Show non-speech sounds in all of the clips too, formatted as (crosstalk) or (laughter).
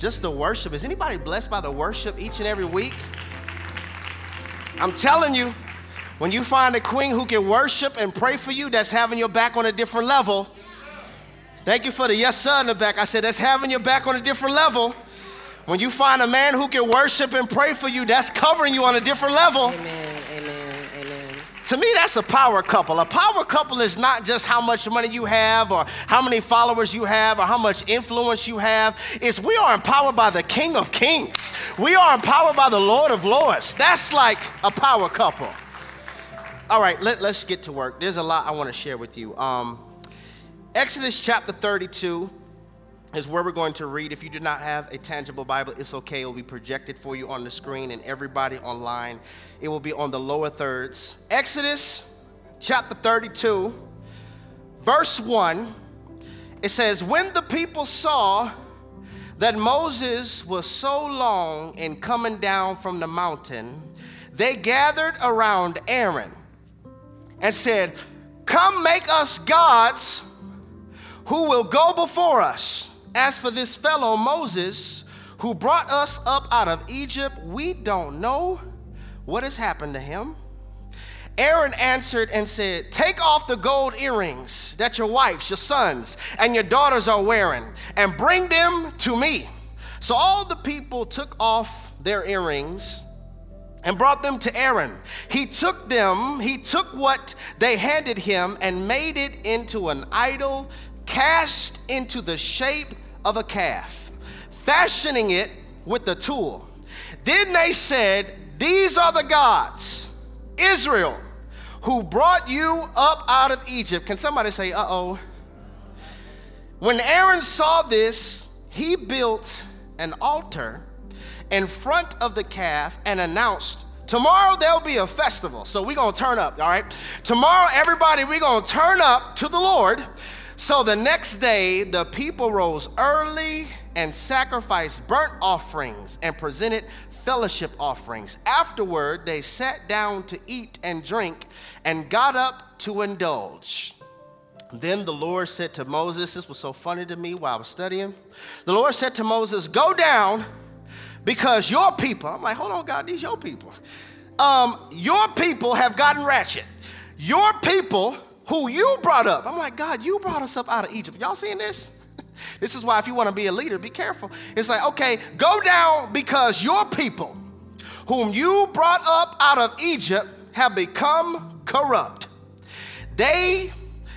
just the worship. Is anybody blessed by the worship each and every week? I'm telling you, when you find a queen who can worship and pray for you, that's having your back on a different level. Thank you for the yes, sir, in the back. I said, that's having your back on a different level. When you find a man who can worship and pray for you, that's covering you on a different level. Amen. To me, that's a power couple. A power couple is not just how much money you have or how many followers you have or how much influence you have. It's we are empowered by the King of Kings. We are empowered by the Lord of Lords. That's like a power couple. All right, let, us get to work. There's a lot I want to share with you. Um, Exodus chapter 32 is where we're going to read. If you do not have a tangible Bible, it's okay. It will be projected for you on the screen and everybody online. It will be on the lower thirds. Exodus chapter 32, verse 1. It says, When the people saw that Moses was so long in coming down from the mountain, they gathered around Aaron and said, Come make us gods who will go before us. As for this fellow Moses, who brought us up out of Egypt, we don't know what has happened to him. Aaron answered and said, Take off the gold earrings that your wives, your sons, and your daughters are wearing, and bring them to me. So all the people took off their earrings and brought them to Aaron. He took them, he took what they handed him, and made it into an idol cast into the shape of a calf, fashioning it with the tool. Then they said, These are the gods, Israel, who brought you up out of Egypt. Can somebody say, uh oh? When Aaron saw this, he built an altar in front of the calf and announced, Tomorrow there'll be a festival. So we're gonna turn up, all right? Tomorrow, everybody, we're gonna turn up to the Lord so the next day, the people rose early and sacrificed burnt offerings and presented fellowship offerings. Afterward, they sat down to eat and drink and got up to indulge. Then the Lord said to Moses, This was so funny to me while I was studying. The Lord said to Moses, Go down because your people, I'm like, hold on, God, these your people. Um, your people have gotten ratchet. Your people who you brought up. I'm like, God, you brought us up out of Egypt. Y'all seeing this? (laughs) this is why if you want to be a leader, be careful. It's like, okay, go down because your people, whom you brought up out of Egypt, have become corrupt. They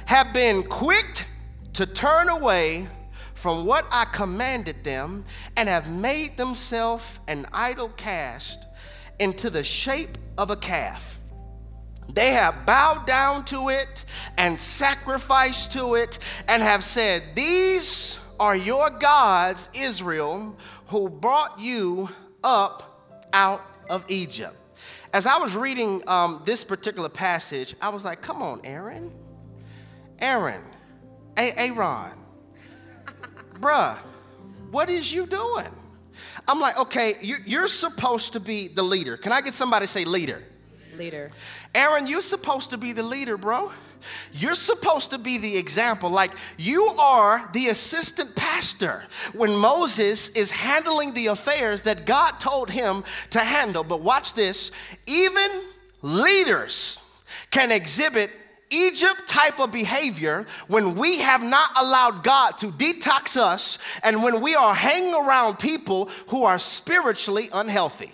have been quick to turn away from what I commanded them and have made themselves an idol cast into the shape of a calf they have bowed down to it and sacrificed to it and have said, These are your gods, Israel, who brought you up out of Egypt. As I was reading um, this particular passage, I was like, Come on, Aaron. Aaron, A- Aaron, bruh, what is you doing? I'm like, okay, you're supposed to be the leader. Can I get somebody to say leader? Leader. Aaron, you're supposed to be the leader, bro. You're supposed to be the example. Like you are the assistant pastor when Moses is handling the affairs that God told him to handle. But watch this even leaders can exhibit Egypt type of behavior when we have not allowed God to detox us and when we are hanging around people who are spiritually unhealthy.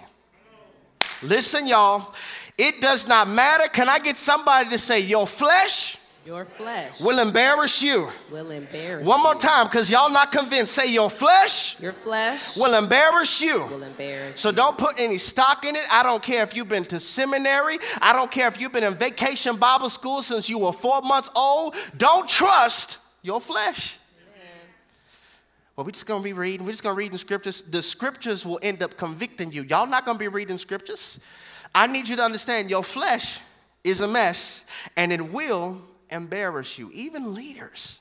Listen, y'all, it does not matter. Can I get somebody to say, Your flesh? Your flesh will embarrass you. Will embarrass One more you. time, because y'all not convinced. Say your flesh. Your flesh will embarrass you. Will embarrass. So you. don't put any stock in it. I don't care if you've been to seminary. I don't care if you've been in vacation Bible school since you were four months old. Don't trust your flesh. Well, we're just gonna be reading. We're just gonna read in scriptures. The scriptures will end up convicting you. Y'all not gonna be reading scriptures. I need you to understand your flesh is a mess and it will embarrass you. Even leaders,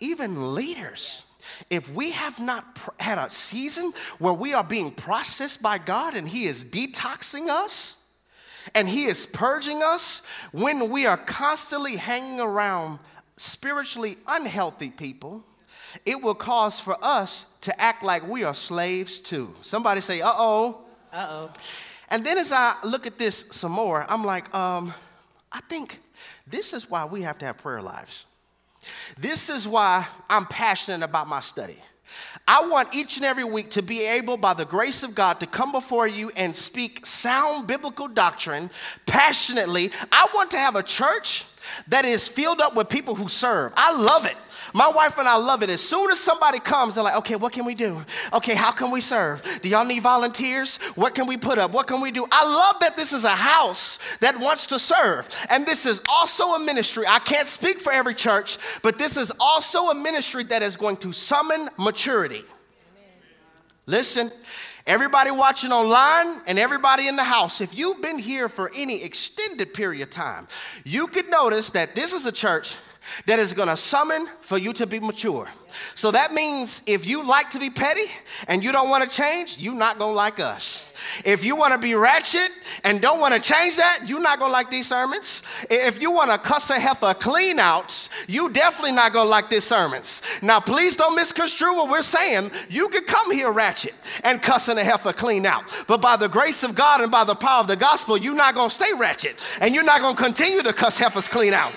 even leaders. If we have not had a season where we are being processed by God and He is detoxing us and He is purging us, when we are constantly hanging around spiritually unhealthy people, it will cause for us to act like we are slaves too. Somebody say, uh oh. Uh oh. And then as I look at this some more, I'm like, um, I think this is why we have to have prayer lives. This is why I'm passionate about my study. I want each and every week to be able, by the grace of God, to come before you and speak sound biblical doctrine passionately. I want to have a church that is filled up with people who serve. I love it. My wife and I love it. As soon as somebody comes, they're like, okay, what can we do? Okay, how can we serve? Do y'all need volunteers? What can we put up? What can we do? I love that this is a house that wants to serve. And this is also a ministry. I can't speak for every church, but this is also a ministry that is going to summon maturity. Listen, everybody watching online and everybody in the house, if you've been here for any extended period of time, you could notice that this is a church that is going to summon for you to be mature. So that means if you like to be petty and you don't want to change, you're not going to like us. If you want to be ratchet and don't want to change that, you're not going to like these sermons. If you want to cuss a heifer clean outs, you definitely not going to like these sermons. Now, please don't misconstrue what we're saying. You can come here ratchet and cussing a heifer clean out. But by the grace of God and by the power of the gospel, you're not going to stay ratchet and you're not going to continue to cuss heifers clean out.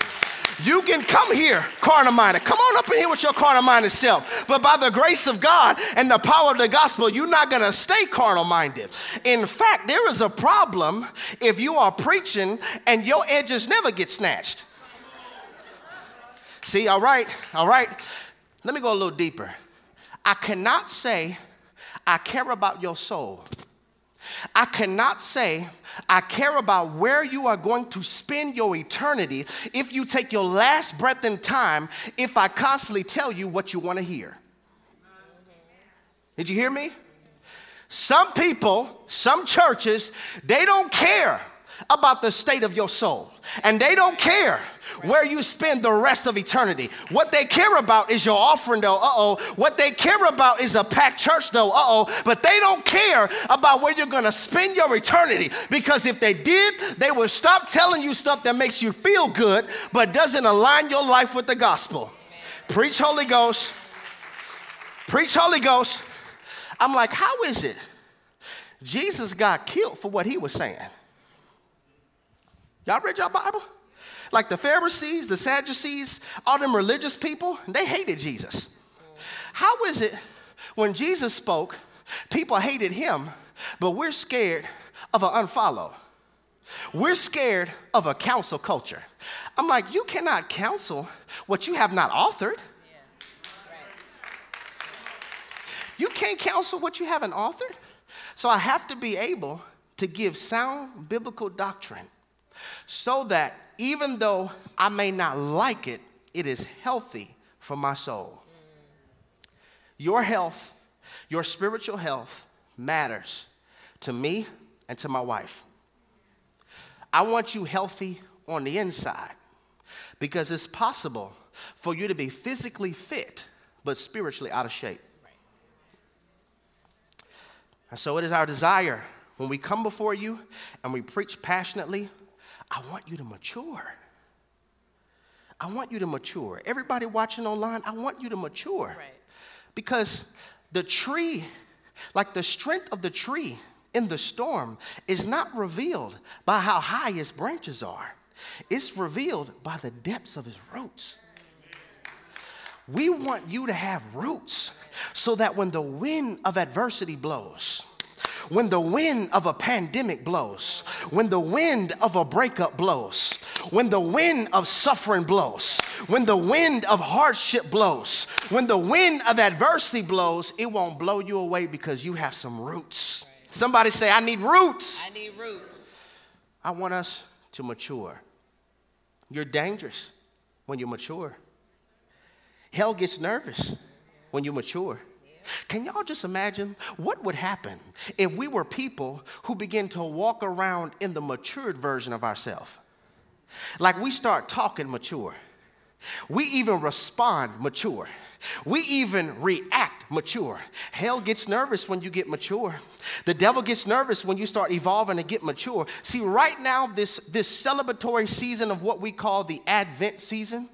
You can come here carnal minded. Come on up in here with your carnal minded self. But by the grace of God and the power of the gospel, you're not going to stay carnal minded. In fact, there is a problem if you are preaching and your edges never get snatched. See, all right, all right. Let me go a little deeper. I cannot say I care about your soul. I cannot say I care about where you are going to spend your eternity if you take your last breath in time if I constantly tell you what you want to hear. Did you hear me? Some people, some churches, they don't care about the state of your soul. And they don't care where you spend the rest of eternity. What they care about is your offering, though. Uh oh. What they care about is a packed church, though. Uh oh. But they don't care about where you're going to spend your eternity. Because if they did, they would stop telling you stuff that makes you feel good, but doesn't align your life with the gospel. Preach Holy Ghost. Preach Holy Ghost. I'm like, how is it? Jesus got killed for what he was saying. Y'all read your Bible? Like the Pharisees, the Sadducees, all them religious people, they hated Jesus. How is it when Jesus spoke, people hated him, but we're scared of an unfollow? We're scared of a cancel culture. I'm like, you cannot counsel what you have not authored. You can't counsel what you haven't authored. So I have to be able to give sound biblical doctrine so that even though I may not like it, it is healthy for my soul. Your health, your spiritual health matters to me and to my wife. I want you healthy on the inside because it's possible for you to be physically fit but spiritually out of shape. And so it is our desire when we come before you and we preach passionately I want you to mature. I want you to mature. Everybody watching online, I want you to mature. Right. Because the tree, like the strength of the tree in the storm, is not revealed by how high its branches are, it's revealed by the depths of its roots. We want you to have roots so that when the wind of adversity blows, when the wind of a pandemic blows, when the wind of a breakup blows, when the wind of suffering blows, when the wind of hardship blows, when the wind of adversity blows, it won't blow you away because you have some roots. Somebody say, I need roots. I need roots. I want us to mature. You're dangerous when you mature. Hell gets nervous when you mature. Can y'all just imagine what would happen if we were people who begin to walk around in the matured version of ourselves? Like we start talking mature. We even respond mature. We even react mature. Hell gets nervous when you get mature. The devil gets nervous when you start evolving and get mature. See, right now, this, this celebratory season of what we call the Advent season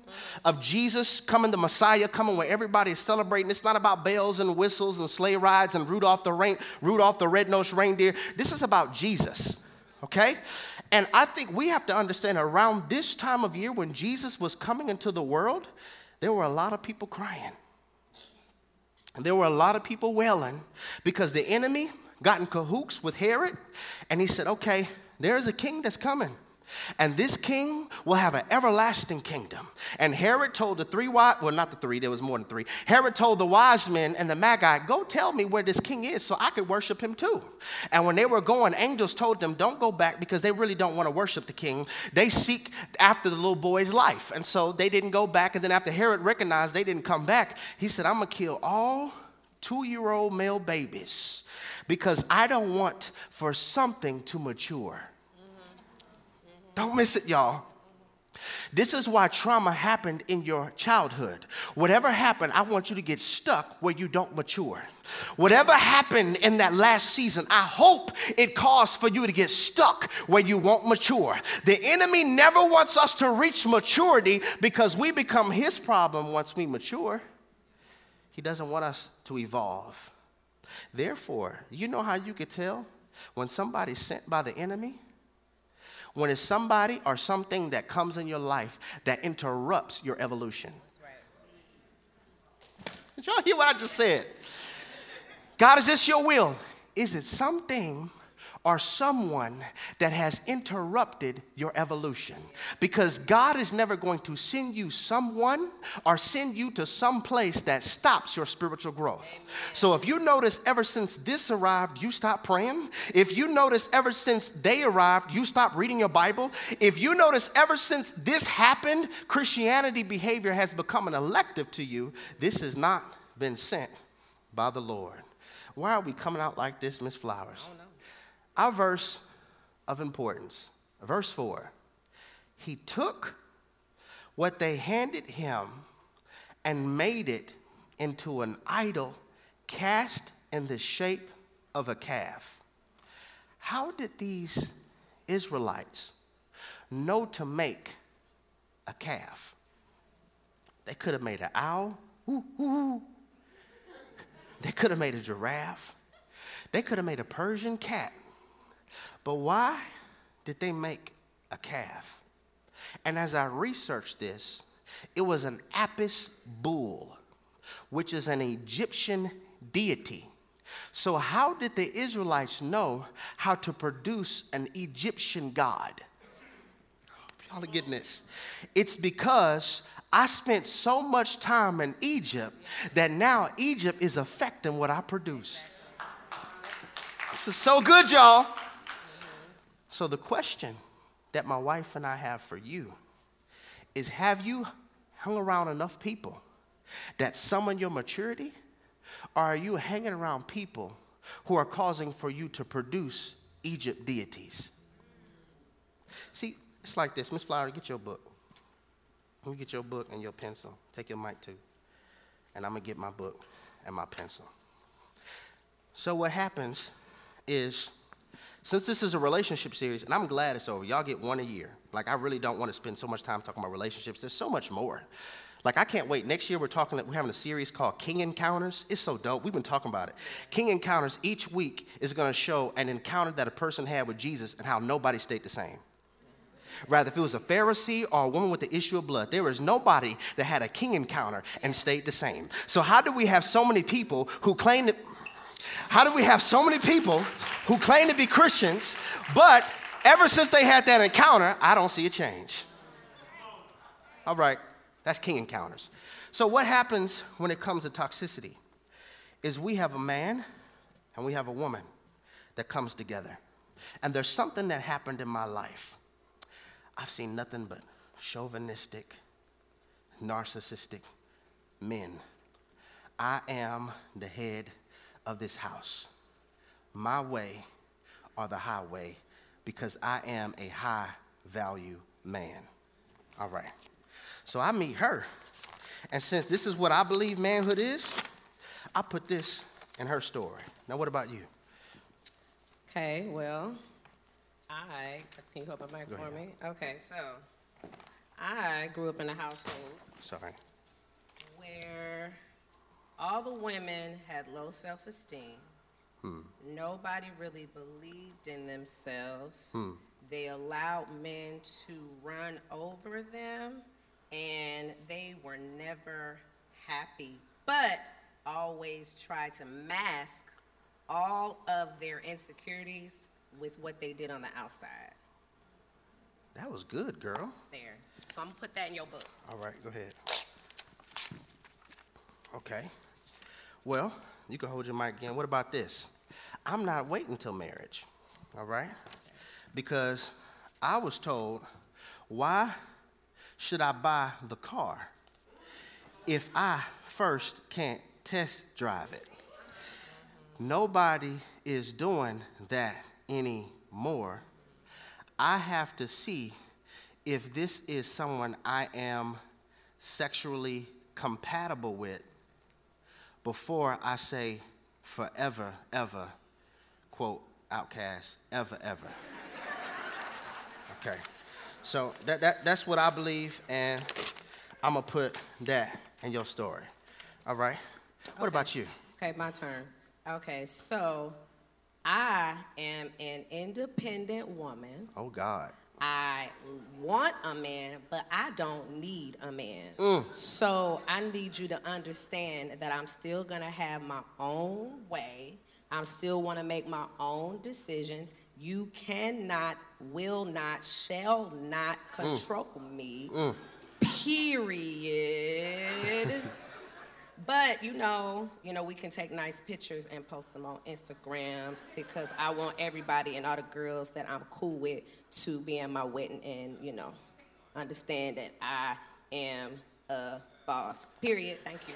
of Jesus coming, the Messiah coming, where everybody is celebrating. It's not about bells and whistles and sleigh rides and Rudolph the, rain, Rudolph the red-nosed reindeer. This is about Jesus, okay? And I think we have to understand around this time of year when Jesus was coming into the world, there were a lot of people crying. There were a lot of people wailing because the enemy got in cahoots with Herod and he said, Okay, there's a king that's coming. And this king will have an everlasting kingdom. And Herod told the three wise, well, not the three, there was more than three. Herod told the wise men and the magi, go tell me where this king is so I could worship him too. And when they were going, angels told them, don't go back because they really don't want to worship the king. They seek after the little boy's life. And so they didn't go back. And then after Herod recognized they didn't come back, he said, I'm going to kill all two year old male babies because I don't want for something to mature. Don't miss it, y'all. This is why trauma happened in your childhood. Whatever happened, I want you to get stuck where you don't mature. Whatever happened in that last season, I hope it caused for you to get stuck where you won't mature. The enemy never wants us to reach maturity because we become his problem once we mature. He doesn't want us to evolve. Therefore, you know how you could tell when somebody's sent by the enemy? When it's somebody or something that comes in your life that interrupts your evolution. Right. Did y'all hear what I just said? God, is this your will? Is it something or someone that has interrupted your evolution. Because God is never going to send you someone or send you to some place that stops your spiritual growth. So if you notice ever since this arrived, you stop praying. If you notice ever since they arrived, you stop reading your Bible. If you notice ever since this happened, Christianity behavior has become an elective to you, this has not been sent by the Lord. Why are we coming out like this, Miss Flowers? Our verse of importance, verse 4. He took what they handed him and made it into an idol cast in the shape of a calf. How did these Israelites know to make a calf? They could have made an owl. Ooh, ooh. They could have made a giraffe. They could have made a Persian cat. But why did they make a calf? And as I researched this, it was an Apis bull, which is an Egyptian deity. So, how did the Israelites know how to produce an Egyptian god? Y'all are getting this. It's because I spent so much time in Egypt that now Egypt is affecting what I produce. This is so good, y'all. So, the question that my wife and I have for you is Have you hung around enough people that summon your maturity? Or are you hanging around people who are causing for you to produce Egypt deities? See, it's like this. Miss Flower, get your book. Let me get your book and your pencil. Take your mic too. And I'm going to get my book and my pencil. So, what happens is since this is a relationship series, and I'm glad it's over, y'all get one a year. Like, I really don't want to spend so much time talking about relationships. There's so much more. Like, I can't wait. Next year, we're talking, we're having a series called King Encounters. It's so dope. We've been talking about it. King Encounters, each week, is going to show an encounter that a person had with Jesus and how nobody stayed the same. Rather, if it was a Pharisee or a woman with the issue of blood, there is nobody that had a king encounter and stayed the same. So, how do we have so many people who claim that? How do we have so many people who claim to be Christians, but ever since they had that encounter, I don't see a change? All right, that's king encounters. So, what happens when it comes to toxicity is we have a man and we have a woman that comes together. And there's something that happened in my life. I've seen nothing but chauvinistic, narcissistic men. I am the head of this house, my way or the highway, because I am a high value man. All right. So I meet her. And since this is what I believe manhood is, I put this in her story. Now, what about you? Okay, well, I can you hold my mic Go for ahead. me? Okay, so I grew up in a household Sorry. where all the women had low self-esteem. Hmm. Nobody really believed in themselves. Hmm. They allowed men to run over them, and they were never happy, but always tried to mask all of their insecurities with what they did on the outside. That was good, girl. There. So I'm gonna put that in your book. All right, go ahead. Okay. Well, you can hold your mic again. What about this? I'm not waiting till marriage, all right? Because I was told, why should I buy the car if I first can't test drive it? Nobody is doing that anymore. I have to see if this is someone I am sexually compatible with before I say forever, ever, quote, OutKast, ever, ever. Okay. So that, that, that's what I believe, and I'm going to put that in your story. All right? What about you? Okay, my turn. Okay, so I am an independent woman. Oh, God. I want a man, but I don't need a man. Mm. So I need you to understand that I'm still gonna have my own way. I'm still wanna make my own decisions. You cannot, will not, shall not Mm. control me. Period. (laughs) But you know, you know, we can take nice pictures and post them on Instagram because I want everybody and all the girls that I'm cool with to be in my wedding and you know, understand that I am a boss. Period. Thank you.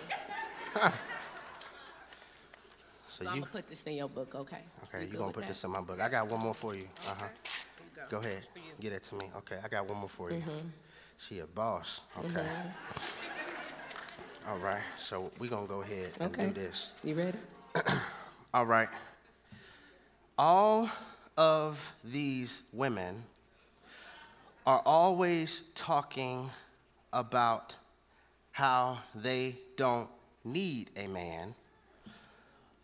(laughs) So, So I'm you, gonna put this in your book, okay? okay, You you going to put that? this in my book. I got one more for you. Uh huh. Here you Go ahead. Get it to me. Okay, I got one more for you. Mm-hmm. She a boss. Okay. All right. So we're going to go ahead and Okay. do this. You ready? (clears throat) All right. All of these women are always talking about how they don't need a man,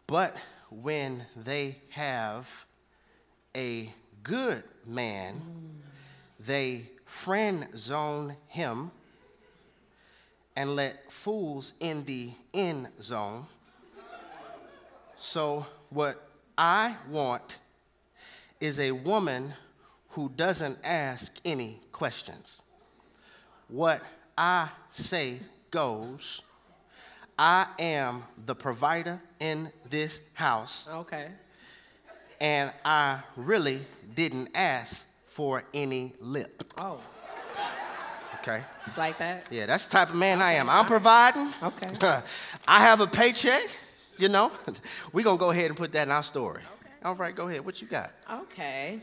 but when they have a good man, mm. they friend zone him and let fools in the end zone. So, what I want is a woman who doesn't ask any questions. What I say goes. I am the provider in this house, Okay. and I really didn't ask for any lip. Oh, Okay? it's like that? Yeah, that's the type of man I am. I'm providing. Okay. (laughs) I have a paycheck, you know. We're going to go ahead and put that in our story. Okay. All right, go ahead. What you got? Okay.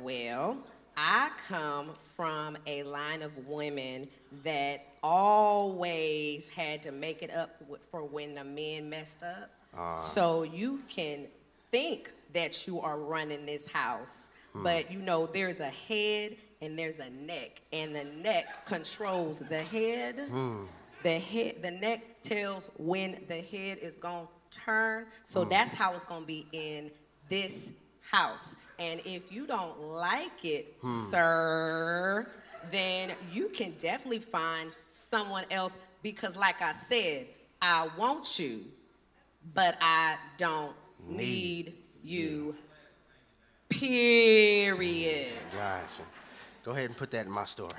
Well, I come from a line of women that always had to make it up for when the men messed up. Ah. So you can think that you are running this house, but hmm. you know there's a head and there's a neck, and the neck controls the head. Hmm. The head, the neck tells when the head is gonna turn. So hmm. that's how it's gonna be in this house. And if you don't like it, hmm. sir, then you can definitely find someone else because, like I said, I want you, but I don't need you. Period. Gotcha. Go ahead and put that in my story.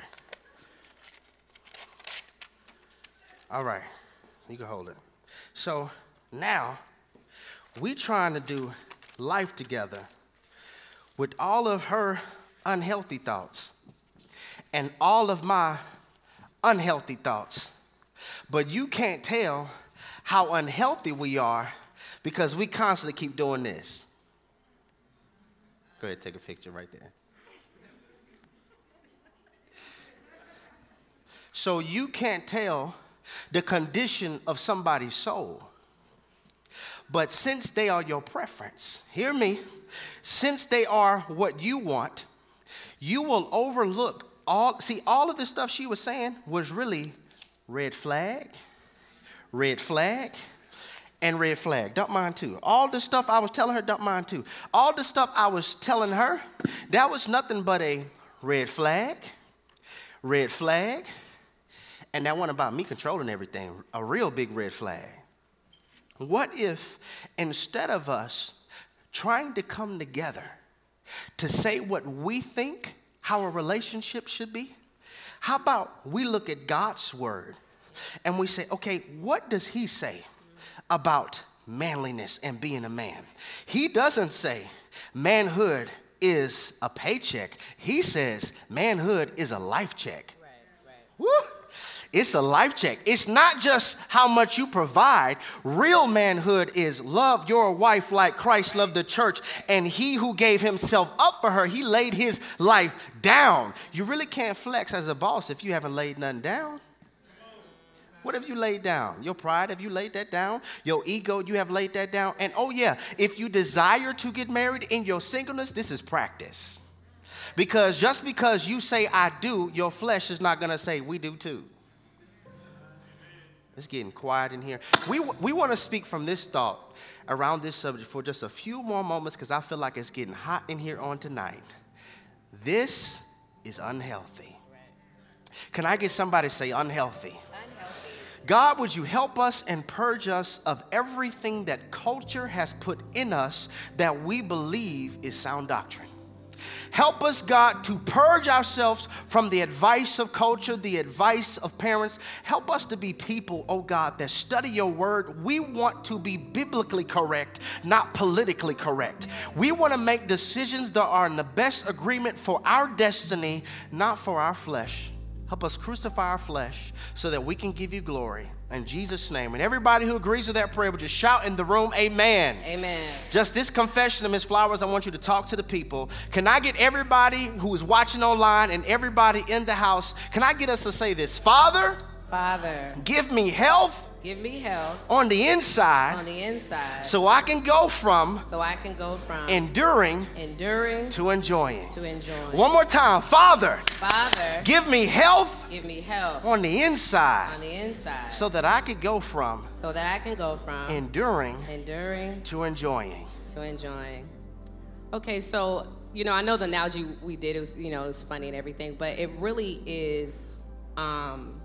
All right, you can hold it. So now we trying to do life together with all of her unhealthy thoughts and all of my unhealthy thoughts. But you can't tell how unhealthy we are because we constantly keep doing this. Go ahead, take a picture right there. So you can't tell the condition of somebody's soul But since they are your preference, hear me, since they are what you want, you will overlook all. See, all of the stuff she was saying was really red flag, red flag, and red flag. Dump mine too. All the stuff I was telling her, dump mine too. All the stuff I was telling her, that was nothing but a red flag, red flag, and that one about me controlling everything, a real big red flag. What if instead of us trying to come together to say what we think how a relationship should be, how about we look at God's word and we say, okay, what does He say about manliness and being a man? He doesn't say manhood is a paycheck, He says manhood is a life check. Right, right. Woo! It's a life check. It's not just how much you provide. Real manhood is love your wife like Christ loved the church, and he who gave himself up for her, he laid his life down. You really can't flex as a boss if you haven't laid nothing down. What have you laid down? Your pride, have you laid that down? Your ego, you have laid that down? And oh, yeah, if you desire to get married in your singleness, this is practice. Because just because you say I do, your flesh is not gonna say we do too. It's getting quiet in here. We, we want to speak from this thought around this subject for just a few more moments because I feel like it's getting hot in here on tonight. This is unhealthy. Can I get somebody to say unhealthy? God, would you help us and purge us of everything that culture has put in us that we believe is sound doctrine? Help us, God, to purge ourselves from the advice of culture, the advice of parents. Help us to be people, oh God, that study your word. We want to be biblically correct, not politically correct. We want to make decisions that are in the best agreement for our destiny, not for our flesh. Help us crucify our flesh so that we can give you glory. In Jesus' name. And everybody who agrees with that prayer would just shout in the room, Amen. Amen. Just this confession of Ms. Flowers, I want you to talk to the people. Can I get everybody who is watching online and everybody in the house, can I get us to say this? Father, Father, give me health Give me health on the inside. On the inside. So I can go from So I can go from enduring enduring to enjoying. To enjoying. One more time. Father. Father. Give me health. Give me health. On the inside. On the inside. So that I could go from So that I can go from enduring enduring to enjoying. To enjoying. Okay, so you know, I know the analogy we did it was, you know, it was funny and everything, but it really is um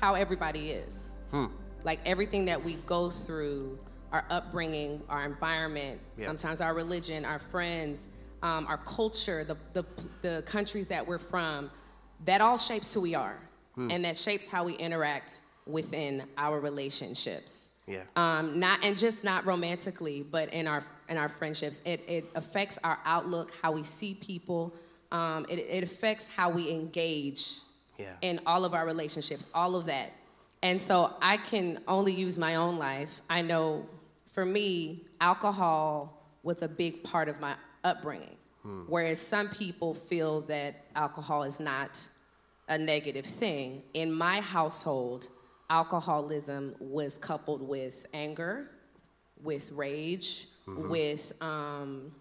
how everybody is. Hmm. Like everything that we go through, our upbringing, our environment, yeah. sometimes our religion, our friends, um, our culture, the, the, the countries that we're from, that all shapes who we are. Hmm. And that shapes how we interact within our relationships. Yeah. Um, not and just not romantically, but in our in our friendships, it it affects our outlook, how we see people. Um, it, it affects how we engage yeah. in all of our relationships, all of that. And so I can only use my own life. I know for me, alcohol was a big part of my upbringing. Hmm. Whereas some people feel that alcohol is not a negative thing. In my household, alcoholism was coupled with anger, with rage, mm-hmm. with um,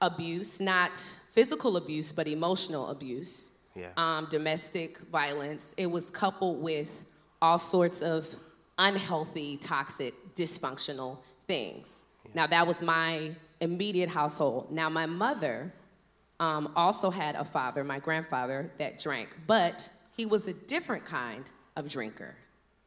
abuse, not physical abuse, but emotional abuse yeah. um, domestic violence. It was coupled with all sorts of unhealthy, toxic, dysfunctional things. Yeah. Now, that was my immediate household. Now, my mother um, also had a father, my grandfather, that drank, but he was a different kind of drinker.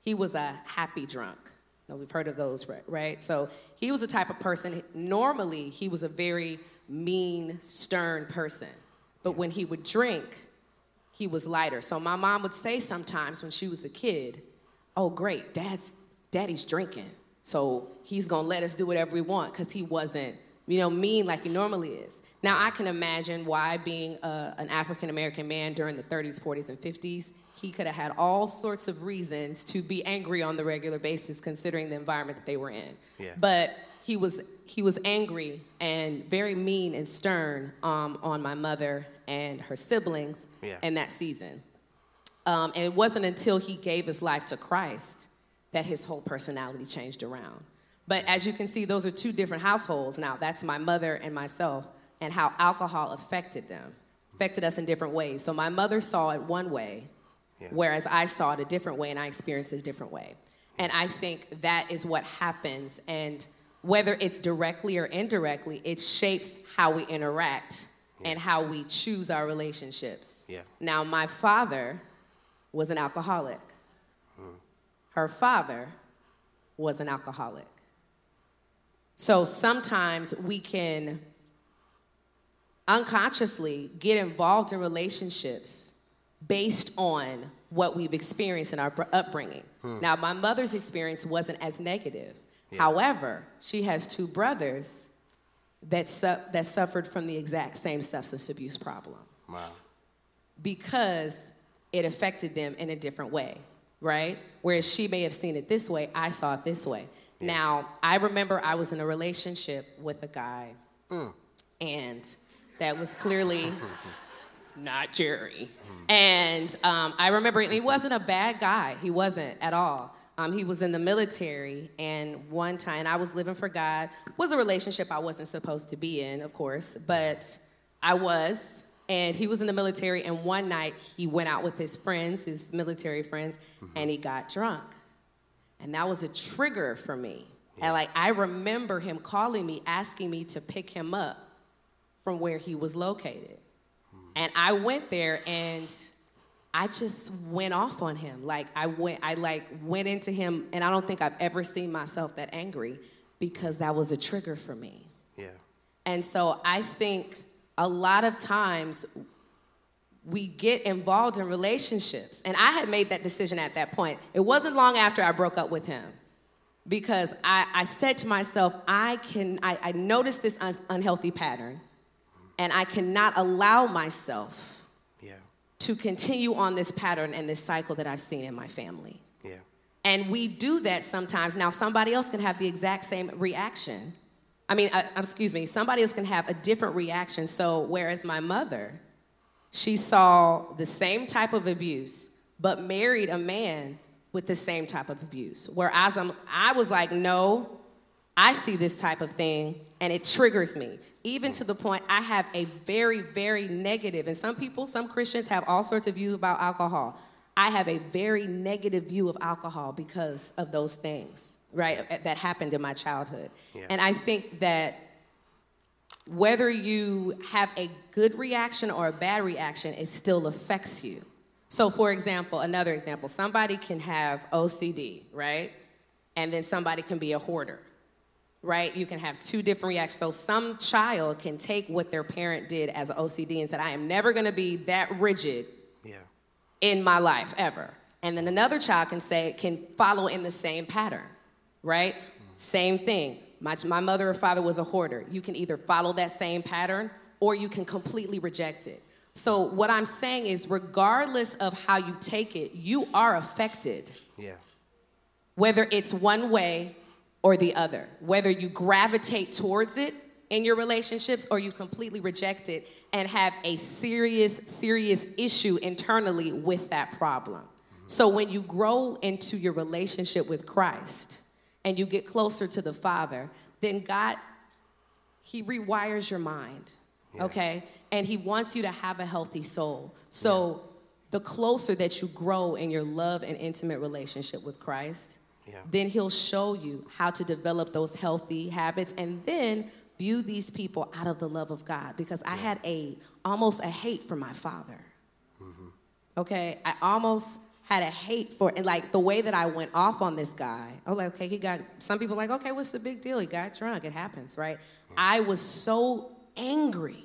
He was a happy drunk. Now, we've heard of those, right? So he was the type of person, normally, he was a very mean, stern person. But when he would drink, he was lighter. So my mom would say sometimes when she was a kid, "Oh, great, dad's daddy's drinking, so he's gonna let us do whatever we want because he wasn't, you know, mean like he normally is." Now I can imagine why being a, an African American man during the 30s, 40s, and 50s, he could have had all sorts of reasons to be angry on the regular basis, considering the environment that they were in. Yeah. But he was he was angry and very mean and stern um, on my mother and her siblings yeah. in that season. Um, and it wasn't until he gave his life to Christ that his whole personality changed around. But as you can see, those are two different households. Now, that's my mother and myself, and how alcohol affected them, affected us in different ways. So my mother saw it one way, Yeah. whereas I saw it a different way and I experienced it a different way. And I think that is what happens. And whether it's directly or indirectly, it shapes how we interact and how we choose our relationships. Yeah. Now, my father was an alcoholic. Hmm. Her father was an alcoholic. So sometimes we can unconsciously get involved in relationships based on what we've experienced in our br- upbringing. Hmm. Now, my mother's experience wasn't as negative. However, she has two brothers that, su- that suffered from the exact same substance abuse problem Wow. because it affected them in a different way, right? Whereas she may have seen it this way, I saw it this way. Now, I remember I was in a relationship with a guy, and that was clearly (laughs) not Jerry. And um, I remember, and he wasn't a bad guy, he wasn't at all. Um, he was in the military, and one time I was living for God. Was a relationship I wasn't supposed to be in, of course, but I was. And he was in the military, and one night he went out with his friends, his military friends, and he got drunk. And that was a trigger for me. And like I remember him calling me, asking me to pick him up from where he was located. And I went there and I just went off on him. Like I went I like went into him and I don't think I've ever seen myself that angry because that was a trigger for me. Yeah. And so I think a lot of times we get involved in relationships. And I had made that decision at that point. It wasn't long after I broke up with him because I, I said to myself, I can, I, I noticed this un- unhealthy pattern and I cannot allow myself. To continue on this pattern and this cycle that I've seen in my family. Yeah. And we do that sometimes. Now, somebody else can have the exact same reaction. I mean, uh, excuse me, somebody else can have a different reaction. So, whereas my mother, she saw the same type of abuse, but married a man with the same type of abuse. Whereas I'm, I was like, no, I see this type of thing and it triggers me. Even to the point I have a very, very negative, and some people, some Christians have all sorts of views about alcohol. I have a very negative view of alcohol because of those things, right, that happened in my childhood. Yeah. And I think that whether you have a good reaction or a bad reaction, it still affects you. So, for example, another example somebody can have OCD, right? And then somebody can be a hoarder, right? You can have two different reactions. So, some child can take what their parent did as an OCD and said, I am never gonna be that rigid Yeah. in my life ever. And then another child can say, can follow in the same pattern, right? Same thing. My, my mother or father was a hoarder. You can either follow that same pattern or you can completely reject it. So, what I'm saying is, regardless of how you take it, you are affected, Yeah. whether it's one way or the other. Whether you gravitate towards it in your relationships or you completely reject it and have a serious, serious issue internally with that problem. So when you grow into your relationship with Christ and you get closer to the Father, then God, He rewires your mind, okay? And He wants you to have a healthy soul. So the closer that you grow in your love and intimate relationship with Christ, Yeah. then He'll show you how to develop those healthy habits and then view these people out of the love of God. Because I had a almost a hate for my father. Mm-hmm. Okay, I almost had a hate for and like the way that I went off on this guy. Was like, okay, he got some people like, okay, what's the big deal? He got drunk. It happens, right? I was so angry.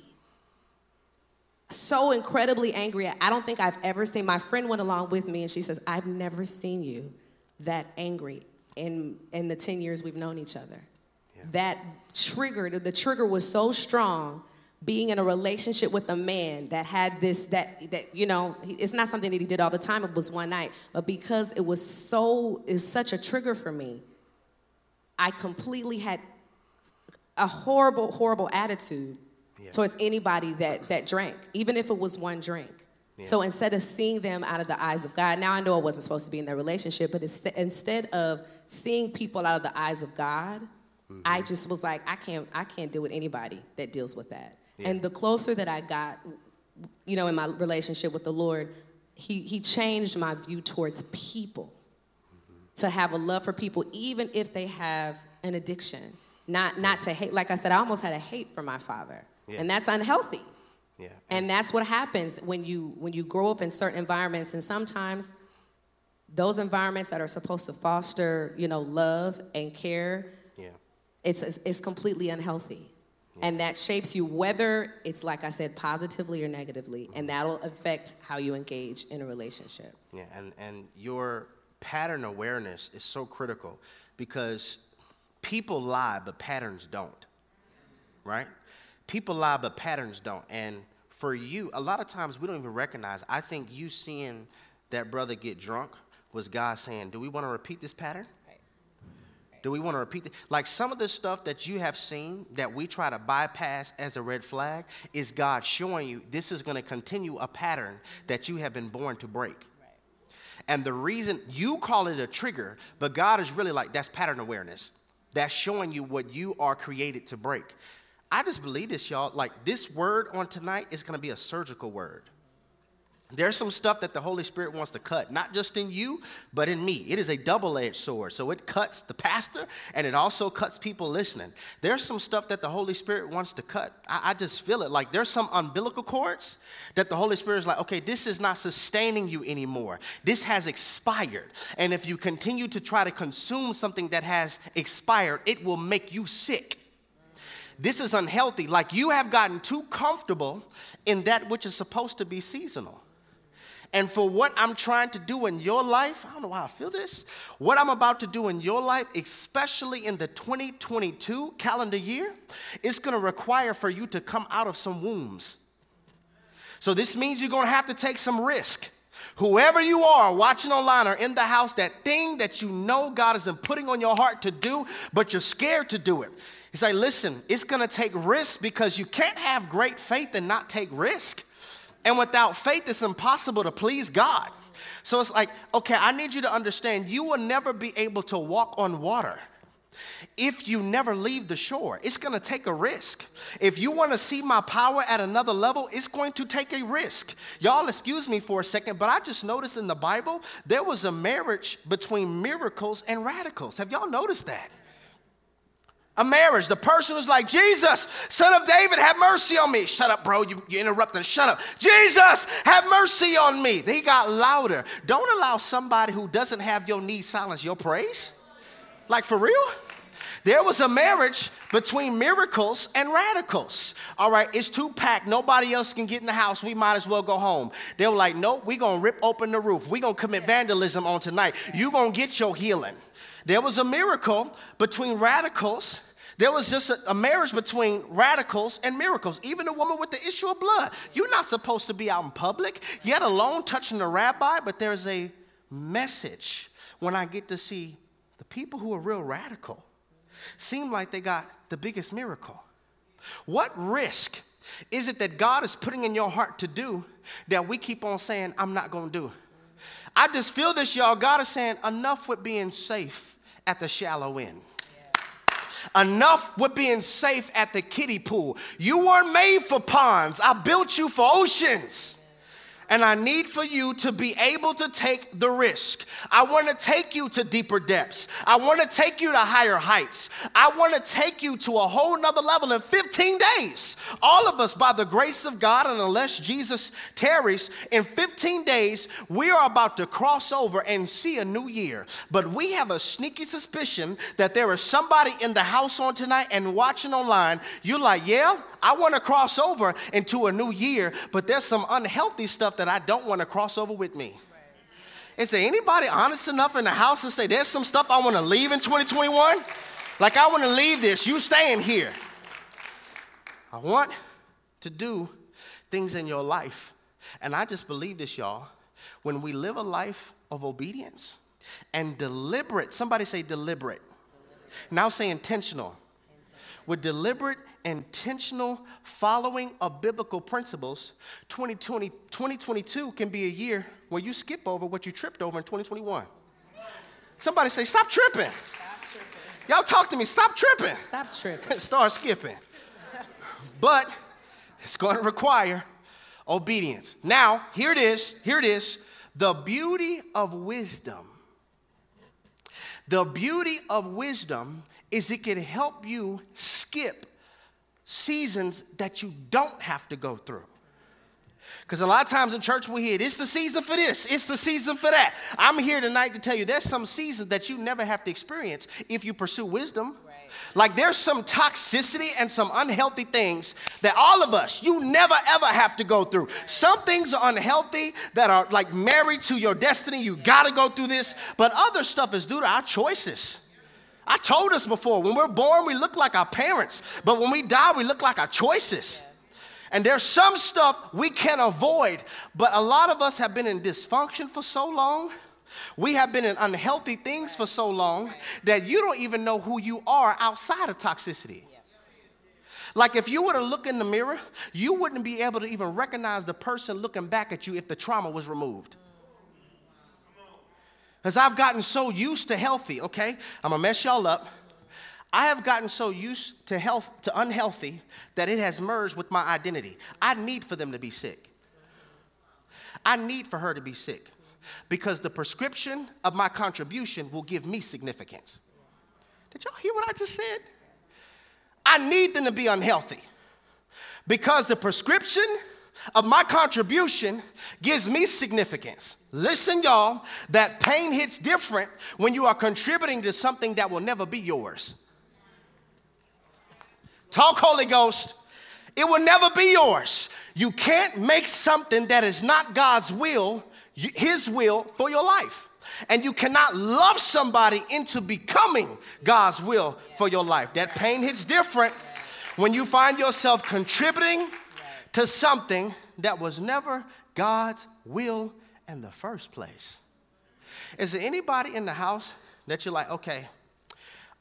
So incredibly angry. I don't think I've ever seen my friend went along with me and she says, I've never seen you that angry in in the 10 years we've known each other. That triggered, the trigger was so strong being in a relationship with a man that had this that that you know it's not something that he did all the time it was one night but because it was so was such a trigger for me i completely had a horrible horrible attitude Yeah. towards anybody that that drank even if it was one drink so instead of seeing them out of the eyes of god now i know i wasn't supposed to be in that relationship but inst- instead of seeing people out of the eyes of God, mm-hmm. I just was like, I can't, I can't deal with anybody that deals with that. Yeah. And the closer that I got, you know, in my relationship with the Lord, He, he changed my view towards people mm-hmm. to have a love for people, even if they have an addiction. Not, not to hate, like I said, I almost had a hate for my father. Yeah. And that's unhealthy. Yeah. And that's what happens when you when you grow up in certain environments and sometimes those environments that are supposed to foster, you know, love and care, yeah. it's it's completely unhealthy. Yeah. And that shapes you whether it's like I said positively or negatively and mm-hmm. that'll affect how you engage in a relationship. Yeah, and and your pattern awareness is so critical because people lie but patterns don't. Right? People lie, but patterns don't. And for you, a lot of times we don't even recognize. I think you seeing that brother get drunk was God saying, Do we want to repeat this pattern? Do we want to repeat it? Like some of the stuff that you have seen that we try to bypass as a red flag is God showing you this is going to continue a pattern that you have been born to break. And the reason you call it a trigger, but God is really like that's pattern awareness. That's showing you what you are created to break. I just believe this, y'all. Like, this word on tonight is going to be a surgical word. There's some stuff that the Holy Spirit wants to cut, not just in you, but in me. It is a double edged sword. So it cuts the pastor and it also cuts people listening. There's some stuff that the Holy Spirit wants to cut. I, I just feel it. Like there's some umbilical cords that the Holy Spirit is like, okay, this is not sustaining you anymore. This has expired. And if you continue to try to consume something that has expired, it will make you sick. This is unhealthy. Like you have gotten too comfortable in that which is supposed to be seasonal. And for what I'm trying to do in your life, I don't know how I feel this. What I'm about to do in your life, especially in the 2022 calendar year, it's gonna require for you to come out of some wombs. So this means you're gonna have to take some risk. Whoever you are watching online or in the house, that thing that you know God has been putting on your heart to do, but you're scared to do it. He's like, listen, it's to take risk because you can't have great faith and not take risk. And without faith, it's impossible to please God. So it's like, okay, I need you to understand you will never be able to walk on water if you never leave the shore. It's to take a risk. If you want to see my power at another level, it's going to take a risk. Y'all, excuse me for a second, but I just noticed in the Bible there was a marriage between miracles and radicals. Have y'all noticed that? A marriage. The person was like, Jesus, son of David, have mercy on me. Shut up, bro. You, you interrupting. Shut up. Jesus, have mercy on me. They got louder. Don't allow somebody who doesn't have your needs silence your praise. Like, for real? There was a marriage between miracles and radicals. All right, it's too packed. Nobody else can get in the house. We might as well go home. They were like, nope, we're going to rip open the roof. We're going to commit vandalism on tonight. You're going to get your healing. There was a miracle between radicals there was just a, a, marriage between radicals and miracles. Even the woman with the issue of blood. You're not supposed to be out in public, yet alone touching the rabbi, but there's a message when I get to see the people who are real radical seem like they got the biggest miracle. What risk is it that God is putting in your heart to do that we keep on saying, I'm not gonna do? I just feel this, y'all. God is saying, enough with being safe at the shallow end. Enough with being safe at the kiddie pool. You weren't made for ponds. I built you for oceans and I need for you to be able to take the risk. I want to take you to deeper depths. I want to take you to higher heights. I want to take you to a whole nother level in 15 days. All of us, by the grace of God, and unless Jesus tarries, in 15 days, we are about to cross over and see a new year. But we have a sneaky suspicion that there is somebody in the house on tonight and watching online. You're like, yeah, I want to cross over into a new year, but there's some unhealthy stuff that I don't want to cross over with me. Is there anybody honest enough in the house to say there's some stuff I want to leave in 2021? Like I want to leave this, you staying here. I want to do things in your life. And I just believe this, y'all. When we live a life of obedience and deliberate, somebody say deliberate. Now say intentional. With deliberate intentional following of biblical principles, 2020, 2022 can be a year where you skip over what you tripped over in 2021. Somebody say, stop tripping. Stop tripping. Y'all talk to me, stop tripping. Stop tripping. (laughs) Start skipping. But it's going to require obedience. Now, here it is. Here it is. The beauty of wisdom. The beauty of wisdom is it can help you skip seasons that you don't have to go through. Because a lot of times in church we hear, it's the season for this, it's the season for that. I'm here tonight to tell you there's some seasons that you never have to experience if you pursue wisdom. Right. Like there's some toxicity and some unhealthy things that all of us, you never ever have to go through. Some things are unhealthy that are like married to your destiny. You gotta go through this, but other stuff is due to our choices. I told us before, when we're born, we look like our parents, but when we die, we look like our choices. And there's some stuff we can avoid, but a lot of us have been in dysfunction for so long. We have been in unhealthy things for so long that you don't even know who you are outside of toxicity. Like if you were to look in the mirror, you wouldn't be able to even recognize the person looking back at you if the trauma was removed. Because I've gotten so used to healthy, okay? I'm gonna mess y'all up. I have gotten so used to health to unhealthy that it has merged with my identity. I need for them to be sick. I need for her to be sick because the prescription of my contribution will give me significance. Did y'all hear what I just said? I need them to be unhealthy because the prescription of my contribution gives me significance. Listen, y'all, that pain hits different when you are contributing to something that will never be yours. Talk, Holy Ghost. It will never be yours. You can't make something that is not God's will, His will for your life. And you cannot love somebody into becoming God's will for your life. That pain hits different when you find yourself contributing to something that was never God's will in the first place. Is there anybody in the house that you're like, okay,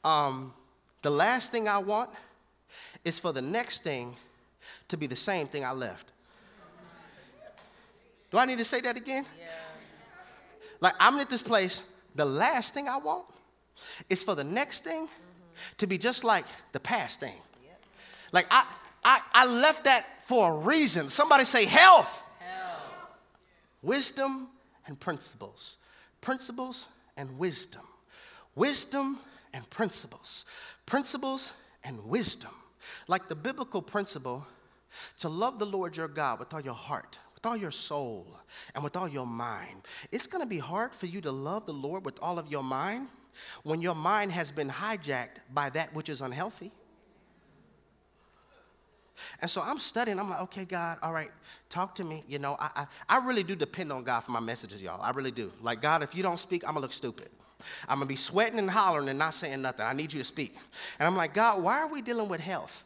um, the last thing I want is for the next thing to be the same thing I left? Do I need to say that again? Yeah. Like, I'm at this place, the last thing I want is for the next thing mm-hmm. to be just like the past thing. Yep. Like, I, I, I left that for a reason. Somebody say health. health. Wisdom and principles. Principles and wisdom. Wisdom and principles. Principles and wisdom. Like the biblical principle to love the Lord your God with all your heart, with all your soul, and with all your mind. It's going to be hard for you to love the Lord with all of your mind when your mind has been hijacked by that which is unhealthy. And so I'm studying. I'm like, okay, God, all right, talk to me. You know, I, I, I really do depend on God for my messages, y'all. I really do. Like, God, if you don't speak, I'm going to look stupid. I'm going to be sweating and hollering and not saying nothing. I need you to speak. And I'm like, God, why are we dealing with health?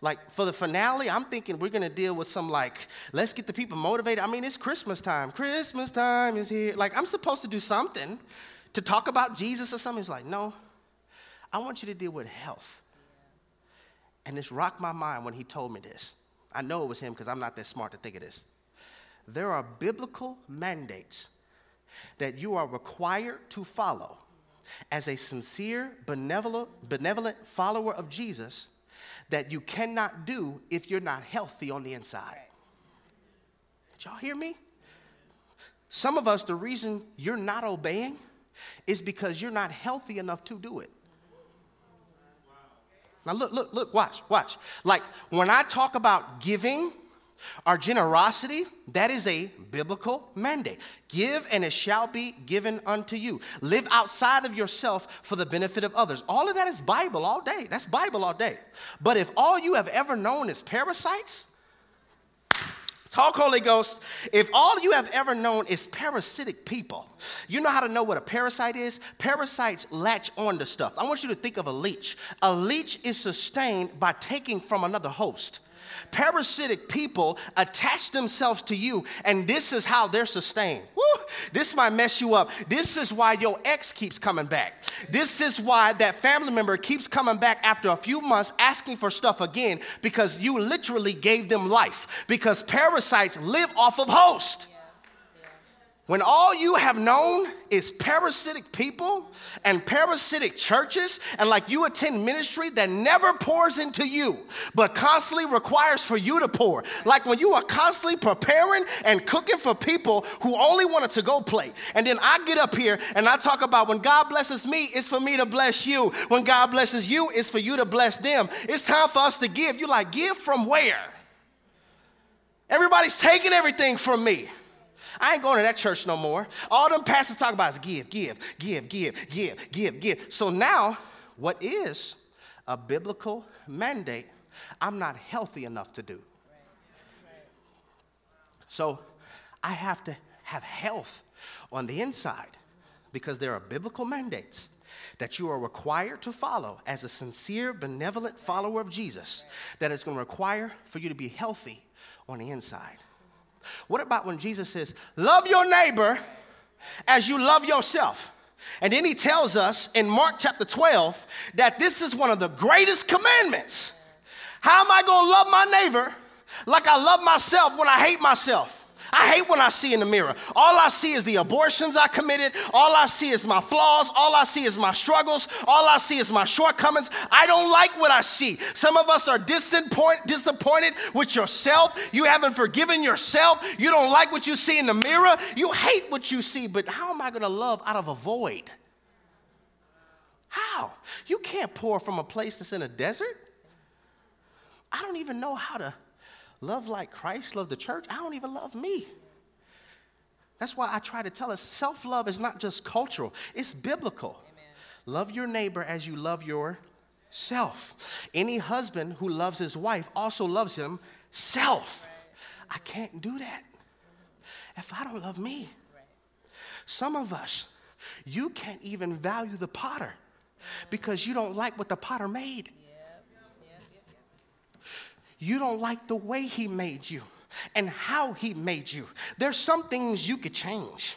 Like for the finale, I'm thinking we're gonna deal with some like, let's get the people motivated. I mean, it's Christmas time. Christmas time is here. Like, I'm supposed to do something to talk about Jesus or something. He's like, no, I want you to deal with health. And this rocked my mind when he told me this. I know it was him because I'm not that smart to think of this. There are biblical mandates that you are required to follow as a sincere, benevolent, benevolent follower of Jesus that you cannot do if you're not healthy on the inside. Did y'all hear me? Some of us, the reason you're not obeying is because you're not healthy enough to do it. Now, look, look, look, watch, watch. Like when I talk about giving, our generosity, that is a biblical mandate. Give and it shall be given unto you. Live outside of yourself for the benefit of others. All of that is Bible all day. That's Bible all day. But if all you have ever known is parasites, Talk, Holy Ghost. If all you have ever known is parasitic people, you know how to know what a parasite is? Parasites latch on to stuff. I want you to think of a leech. A leech is sustained by taking from another host. Parasitic people attach themselves to you, and this is how they're sustained. Woo, this might mess you up. This is why your ex keeps coming back. This is why that family member keeps coming back after a few months asking for stuff again because you literally gave them life. Because parasites live off of host. When all you have known is parasitic people and parasitic churches, and like you attend ministry that never pours into you, but constantly requires for you to pour. Like when you are constantly preparing and cooking for people who only wanted to go play. And then I get up here and I talk about when God blesses me, it's for me to bless you. When God blesses you, it's for you to bless them. It's time for us to give. You like, give from where? Everybody's taking everything from me. I ain't going to that church no more. All them pastors talk about is give, give, give, give, give, give, give. So now, what is a biblical mandate? I'm not healthy enough to do. So I have to have health on the inside because there are biblical mandates that you are required to follow as a sincere, benevolent follower of Jesus that is going to require for you to be healthy on the inside. What about when Jesus says, Love your neighbor as you love yourself? And then he tells us in Mark chapter 12 that this is one of the greatest commandments. How am I gonna love my neighbor like I love myself when I hate myself? I hate when I see in the mirror. All I see is the abortions I committed. All I see is my flaws. All I see is my struggles. All I see is my shortcomings. I don't like what I see. Some of us are disappointed with yourself. You haven't forgiven yourself. You don't like what you see in the mirror. You hate what you see. But how am I going to love out of a void? How? You can't pour from a place that's in a desert. I don't even know how to love like Christ loved the church, I don't even love me. That's why I try to tell us self love is not just cultural, it's biblical. Amen. Love your neighbor as you love yourself. Any husband who loves his wife also loves himself. Right. I can't do that if I don't love me. Right. Some of us, you can't even value the potter because you don't like what the potter made. You don't like the way He made you and how He made you. There's some things you could change.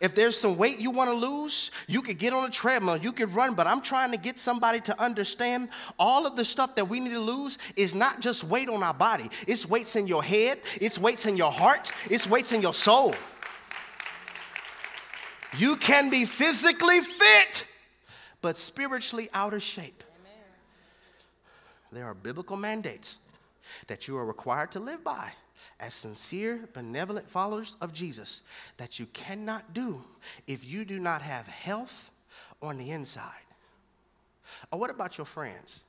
If there's some weight you want to lose, you could get on a treadmill, you could run, but I'm trying to get somebody to understand all of the stuff that we need to lose is not just weight on our body. It's weights in your head, it's weights in your heart, it's weights in your soul. You can be physically fit, but spiritually out of shape. There are biblical mandates that you are required to live by as sincere, benevolent followers of Jesus that you cannot do if you do not have health on the inside. Or what about your friends?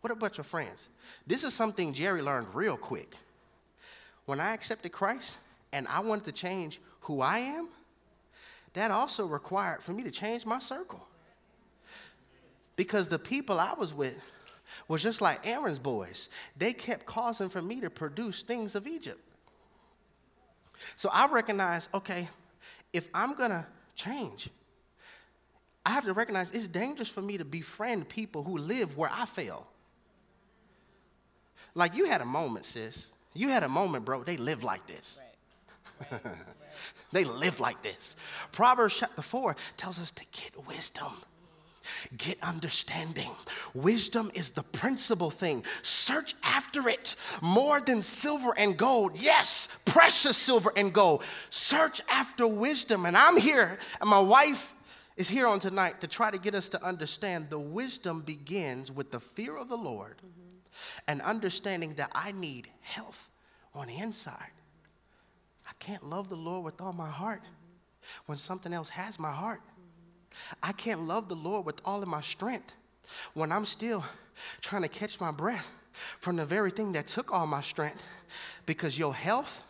What about your friends? This is something Jerry learned real quick. When I accepted Christ and I wanted to change who I am, that also required for me to change my circle. Because the people I was with was just like Aaron's boys. They kept causing for me to produce things of Egypt. So I recognize, okay, if I'm gonna change, I have to recognize it's dangerous for me to befriend people who live where I fail. Like you had a moment, sis. You had a moment, bro. They live like this. Right. Right. (laughs) Right. they live like this. Proverbs chapter 4 tells us to get wisdom. Get understanding. Wisdom is the principal thing. Search after it more than silver and gold. Yes, precious silver and gold. Search after wisdom. And I'm here, and my wife is here on tonight to try to get us to understand the wisdom begins with the fear of the Lord mm-hmm. and understanding that I need health on the inside. I can't love the Lord with all my heart when something else has my heart. I can't love the Lord with all of my strength when I'm still trying to catch my breath from the very thing that took all my strength because your health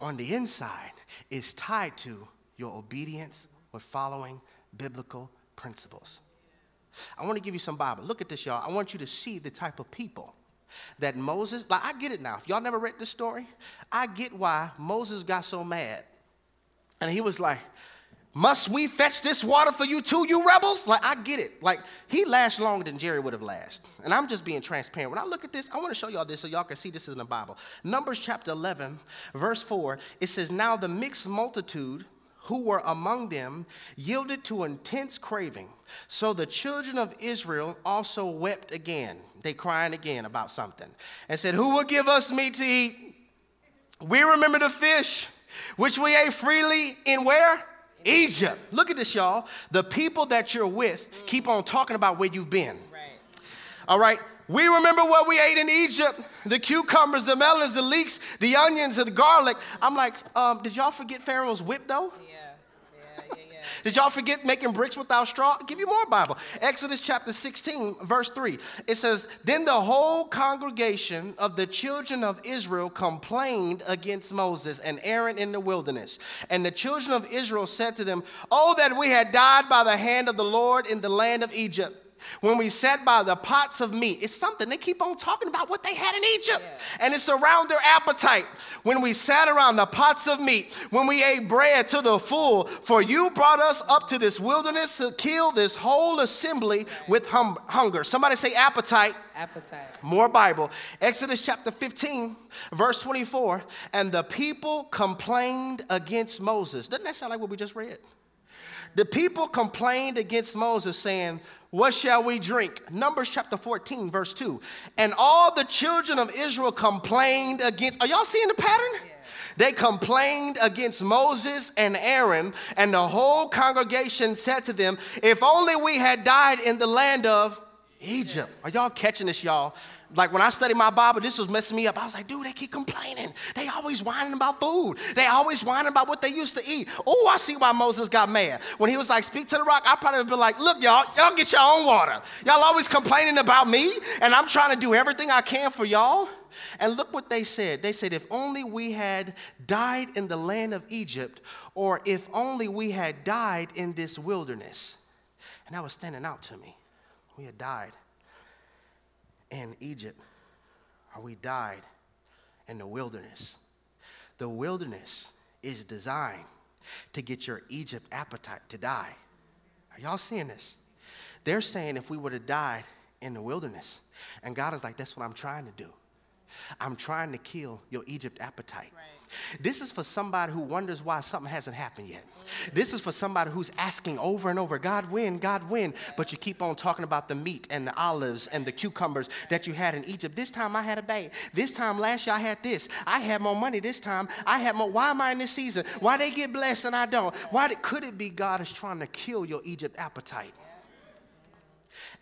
on the inside is tied to your obedience with following biblical principles. I want to give you some Bible. Look at this, y'all. I want you to see the type of people that Moses, like, I get it now. If y'all never read this story, I get why Moses got so mad. And he was like, must we fetch this water for you too, you rebels? Like, I get it. Like, he lasts longer than Jerry would have lasted. And I'm just being transparent. When I look at this, I want to show y'all this so y'all can see this is in the Bible. Numbers chapter 11, verse 4, it says, Now the mixed multitude who were among them yielded to intense craving. So the children of Israel also wept again. They crying again about something and said, Who will give us meat to eat? We remember the fish which we ate freely in where? Egypt. Look at this, y'all. The people that you're with keep on talking about where you've been. Right. All right. We remember what we ate in Egypt the cucumbers, the melons, the leeks, the onions, and the garlic. I'm like, um, did y'all forget Pharaoh's whip though? Yeah. Did y'all forget making bricks without straw? I'll give you more Bible. Exodus chapter 16, verse 3. It says, Then the whole congregation of the children of Israel complained against Moses and Aaron in the wilderness. And the children of Israel said to them, Oh, that we had died by the hand of the Lord in the land of Egypt when we sat by the pots of meat. It's something they keep on talking about what they had in Egypt, Yeah. and it's around their appetite. When we sat around the pots of meat, when we ate bread to the full, for you brought us up to this wilderness to kill this whole assembly with hum- hunger. Somebody say appetite. Appetite. More Bible. Exodus chapter 15, verse 24. And the people complained against Moses. Doesn't that sound like what we just read? The people complained against Moses, saying, What shall we drink? Numbers chapter 14, verse 2. And all the children of Israel complained against. Are y'all seeing the pattern? They complained against Moses and Aaron, and the whole congregation said to them, If only we had died in the land of Egypt. Are y'all catching this, y'all? Like when I studied my Bible, this was messing me up. I was like, dude, they keep complaining. They always whining about food. They always whining about what they used to eat. Oh, I see why Moses got mad. When he was like, speak to the rock, I probably would be like, look, y'all, y'all get your own water. Y'all always complaining about me, and I'm trying to do everything I can for y'all. And look what they said. They said, if only we had died in the land of Egypt, or if only we had died in this wilderness. And that was standing out to me. We had died in Egypt, or we died in the wilderness. The wilderness is designed to get your Egypt appetite to die. Are y'all seeing this? They're saying if we would have died in the wilderness, and God is like, that's what I'm trying to do. I'm trying to kill your Egypt appetite. This is for somebody who wonders why something hasn't happened yet. This is for somebody who's asking over and over, God, when, God, when? But you keep on talking about the meat and the olives and the cucumbers that you had in Egypt. This time I had a bag. This time last year I had this. I had more money this time. I had more. Why am I in this season? Why they get blessed and I don't? Why did, could it be God is trying to kill your Egypt appetite?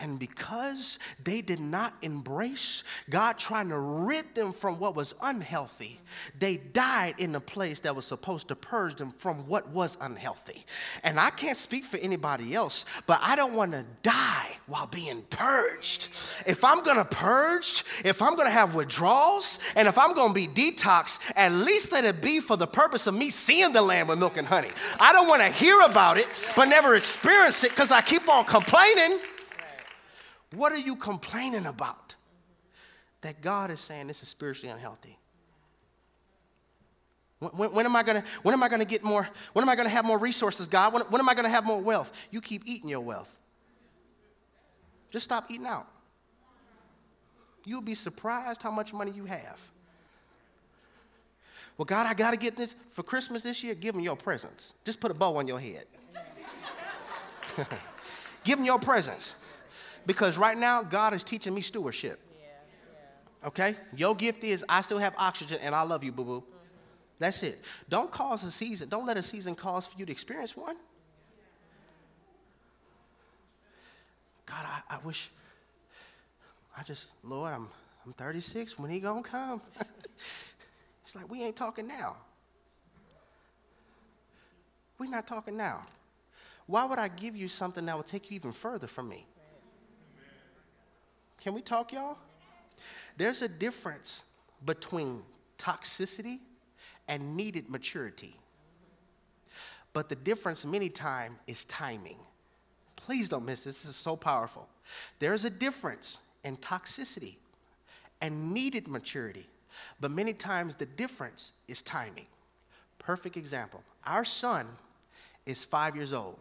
And because they did not embrace God trying to rid them from what was unhealthy, they died in a place that was supposed to purge them from what was unhealthy. And I can't speak for anybody else, but I don't want to die while being purged. If I'm going to purge, if I'm going to have withdrawals, and if I'm going to be detox, at least let it be for the purpose of me seeing the land with milk and honey. I don't want to hear about it, but never experience it because I keep on complaining. What are you complaining about? That God is saying this is spiritually unhealthy. When, when, am I gonna when am I gonna get more? When am I gonna have more resources, God? When, when am I gonna have more wealth? You keep eating your wealth. Just stop eating out. You'll be surprised how much money you have. Well, God, I gotta get this for Christmas this year. Give them your presents. Just put a bow on your head. (laughs) Give them your presents. Because right now, God is teaching me stewardship. Okay? Your gift is I still have oxygen and I love you, boo boo. Mm-hmm. That's it. Don't cause a season, don't let a season cause for you to experience one. God, I, I wish, I just, Lord, I'm, I'm 36. When he gonna come? (laughs) it's like, we ain't talking now. We're not talking now. Why would I give you something that will take you even further from me? Can we talk, y'all? There's a difference between toxicity and needed maturity. But the difference many times is timing. Please don't miss this. This is so powerful. There's a difference in toxicity and needed maturity. But many times the difference is timing. Perfect example. Our son is five years old,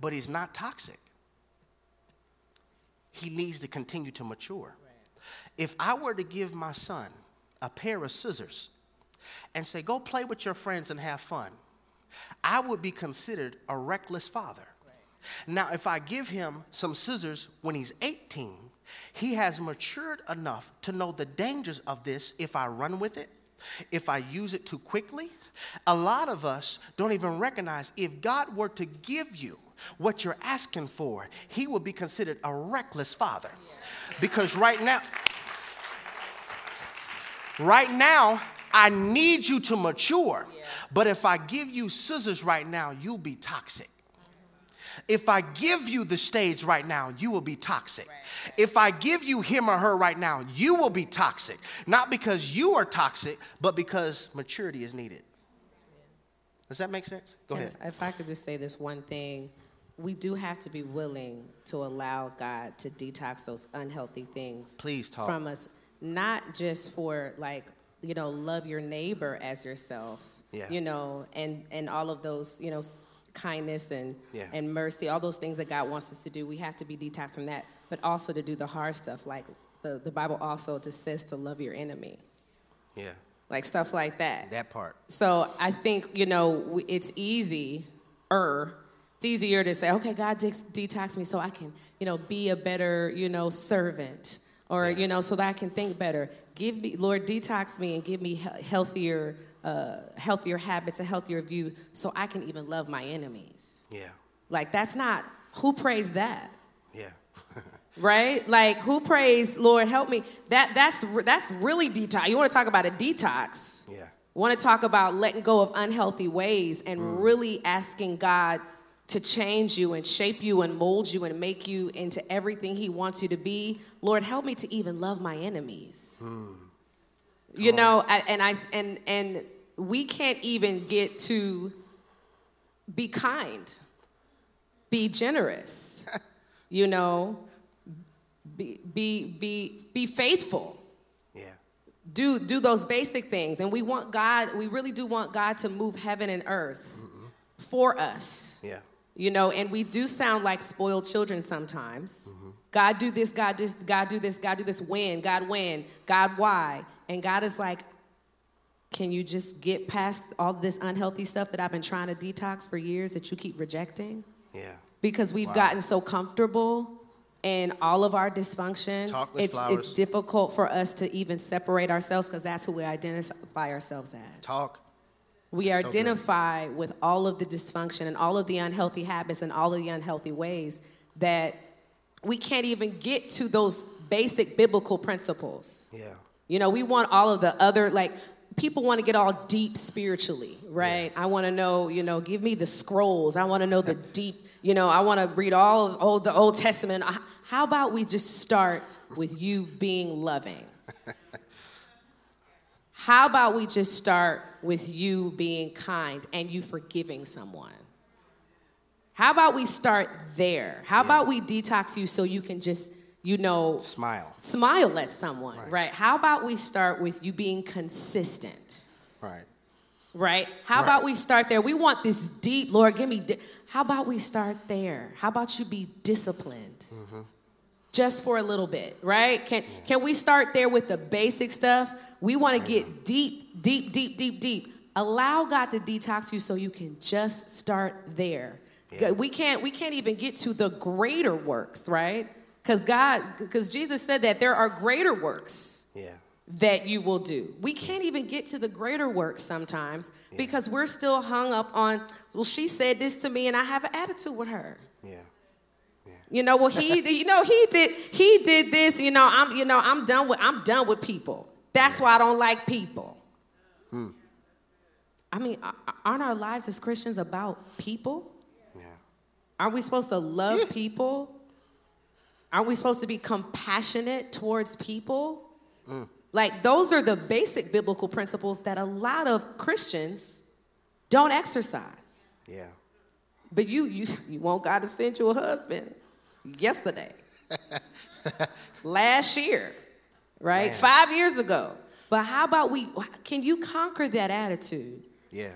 but he's not toxic he needs to continue to mature. If I were to give my son a pair of scissors and say, go play with your friends and have fun, I would be considered a reckless father. Now, if I give him some scissors when he's 18, he has matured enough to know the dangers of this if I run with it if I use it too quickly, a lot of us don't even recognize if God were to give you what you're asking for, He will be considered a reckless father. Because right now, right now, I need you to mature. But if I give you scissors right now, you'll be toxic. If I give you the stage right now, you will be toxic. Right. If I give you him or her right now, you will be toxic. Not because you are toxic, but because maturity is needed. Does that make sense? Go ahead. If I could just say this one thing, we do have to be willing to allow God to detox those unhealthy things Please talk. from us, not just for like, you know, love your neighbor as yourself. Yeah. You know, and and all of those, you know, kindness and yeah. and mercy, all those things that God wants us to do. We have to be detoxed from that, but also to do the hard stuff, like the, the Bible also just says to love your enemy. Yeah. Like stuff like that. That part. So I think you know it's easy, er, it's easier to say, okay, God de- detox me so I can you know be a better you know servant, or you know so that I can think better. Give me, Lord, detox me and give me he- healthier uh, healthier habits, a healthier view, so I can even love my enemies. Yeah. Like that's not who prays that. Yeah. (laughs) right? Like who prays, Lord, help me? That that's that's really detox. You want to talk about a detox? Yeah. Want to talk about letting go of unhealthy ways and mm. really asking God to change you and shape you and mold you and make you into everything He wants you to be. Lord, help me to even love my enemies. Mm. You know, I, and I and and we can't even get to be kind, be generous. (laughs) you know, be be be be faithful. Yeah. Do do those basic things, and we want God. We really do want God to move heaven and earth mm for us. Yeah. You know, and we do sound like spoiled children sometimes. Mm-hmm. God do this, God this, God do this, God do this. When? God when? God why? And God is like, can you just get past all this unhealthy stuff that I've been trying to detox for years that you keep rejecting? Yeah. Because we've wow. gotten so comfortable in all of our dysfunction. it's, it's difficult for us to even separate ourselves because that's who we identify ourselves as. Talk. We so identify good. with all of the dysfunction and all of the unhealthy habits and all of the unhealthy ways that we can't even get to those basic biblical principles. Yeah. You know, we want all of the other, like, people want to get all deep spiritually, right? Yeah. I want to know, you know, give me the scrolls. I want to know the (laughs) deep, you know, I want to read all of old, the Old Testament. How about we just start with you being loving? (laughs) How about we just start with you being kind and you forgiving someone? How about we start there? How yeah. about we detox you so you can just you know, smile. Smile at someone, right. right? How about we start with you being consistent? Right. Right? How right. about we start there? We want this deep, Lord, give me. Di- How about we start there? How about you be disciplined? Mm-hmm. Just for a little bit, right? Can can we start there with the basic stuff? We want to get deep, deep, deep, deep, deep. Allow God to detox you so you can just start there. Yeah. We can't we can't even get to the greater works, right? Because God, because Jesus said that there are greater works yeah. that you will do. We can't even get to the greater works sometimes yeah. because we're still hung up on, well, she said this to me and I have an attitude with her. Yeah. yeah. You know, well, he, (laughs) you know, he did, he did this. You know, I'm, you know, I'm done with, I'm done with people. That's why I don't like people. Hmm. I mean, aren't our lives as Christians about people? Yeah. Aren't we supposed to love people? Aren't we supposed to be compassionate towards people? Mm. Like, those are the basic biblical principles that a lot of Christians don't exercise. Yeah. But you, you, you want God to send you a husband yesterday, (laughs) last year, right? Man. Five years ago. But how about we, can you conquer that attitude? Yeah.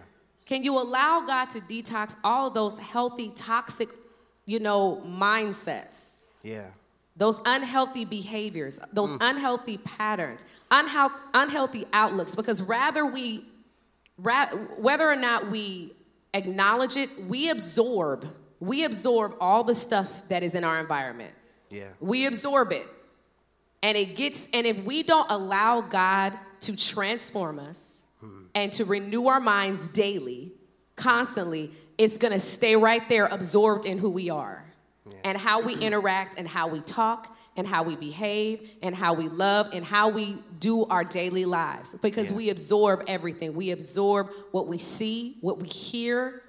Can you allow God to detox all those healthy, toxic, you know, mindsets? Yeah those unhealthy behaviors, those mm. unhealthy patterns, unhe- unhealthy outlooks, because rather we, ra- whether or not we acknowledge it, we absorb, we absorb all the stuff that is in our environment. Yeah. We absorb it. And it gets, and if we don't allow God to transform us hmm. and to renew our minds daily, constantly, it's gonna stay right there absorbed in who we are and how we (clears throat) interact and how we talk and how we behave and how we love and how we do our daily lives because Yeah. we absorb everything. We absorb what we see, what we hear,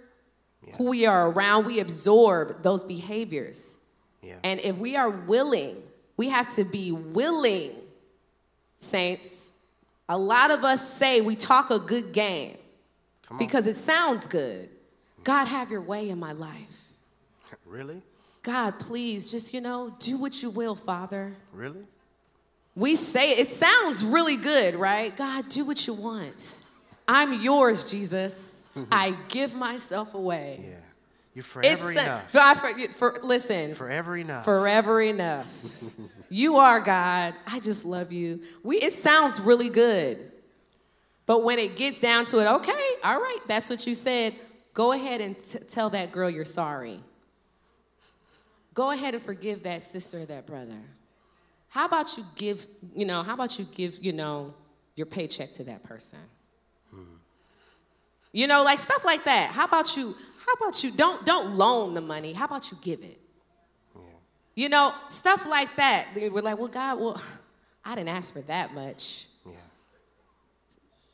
who we are around. We absorb those behaviors. Yeah. And if we are willing, we have to be willing, saints. A lot of us say we talk a good game because it sounds good. God, have your way in my life. (laughs) really? God, please, just, you know, do what you will, Father. Really? We say it, it sounds really good, right? God, do what you want. I'm yours, Jesus. Mm-hmm. I give myself away. Yeah. You're It's forever sa- enough. God, for, for, listen, Forever enough. forever enough. (laughs) you are God. I just love you. We it sounds really good. But when it gets down to it, okay, all right, that's what you said. Go ahead and t- tell that girl you're sorry. Go ahead and forgive that sister or that brother. How about you give, you know, how about you give, you know, your paycheck to that person? You know, like stuff like that. How about you, how about you don't don't loan the money? How about you give it? You know, stuff like that. We're like, well, God, well, I didn't ask for that much. yeah.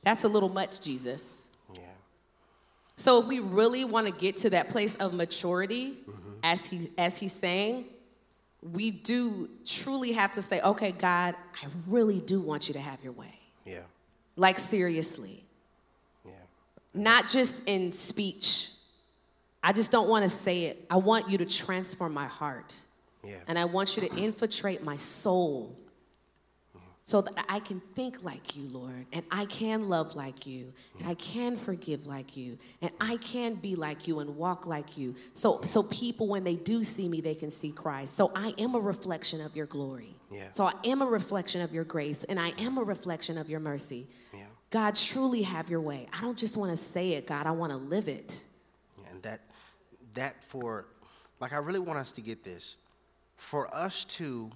That's a little much, Jesus. Yeah. So if we really want to get to that place of maturity, mm-hmm. as he as he's saying, we do truly have to say, okay, God, I really do want you to have your way. Yeah. Like seriously. Not just in speech. I just don't want to say it. I want you to transform my heart. Yeah. And I want you to infiltrate my soul so that I can think like you, Lord, and I can love like you, and I can forgive like you, and I can be like you and walk like you. So so people when they do see me, they can see Christ. So I am a reflection of your glory. Yeah. So I am a reflection of your grace, and I am a reflection of your mercy. Yeah. God, truly have your way. I don't just want to say it, God, I want to live it. And that that for like I really want us to get this. For us to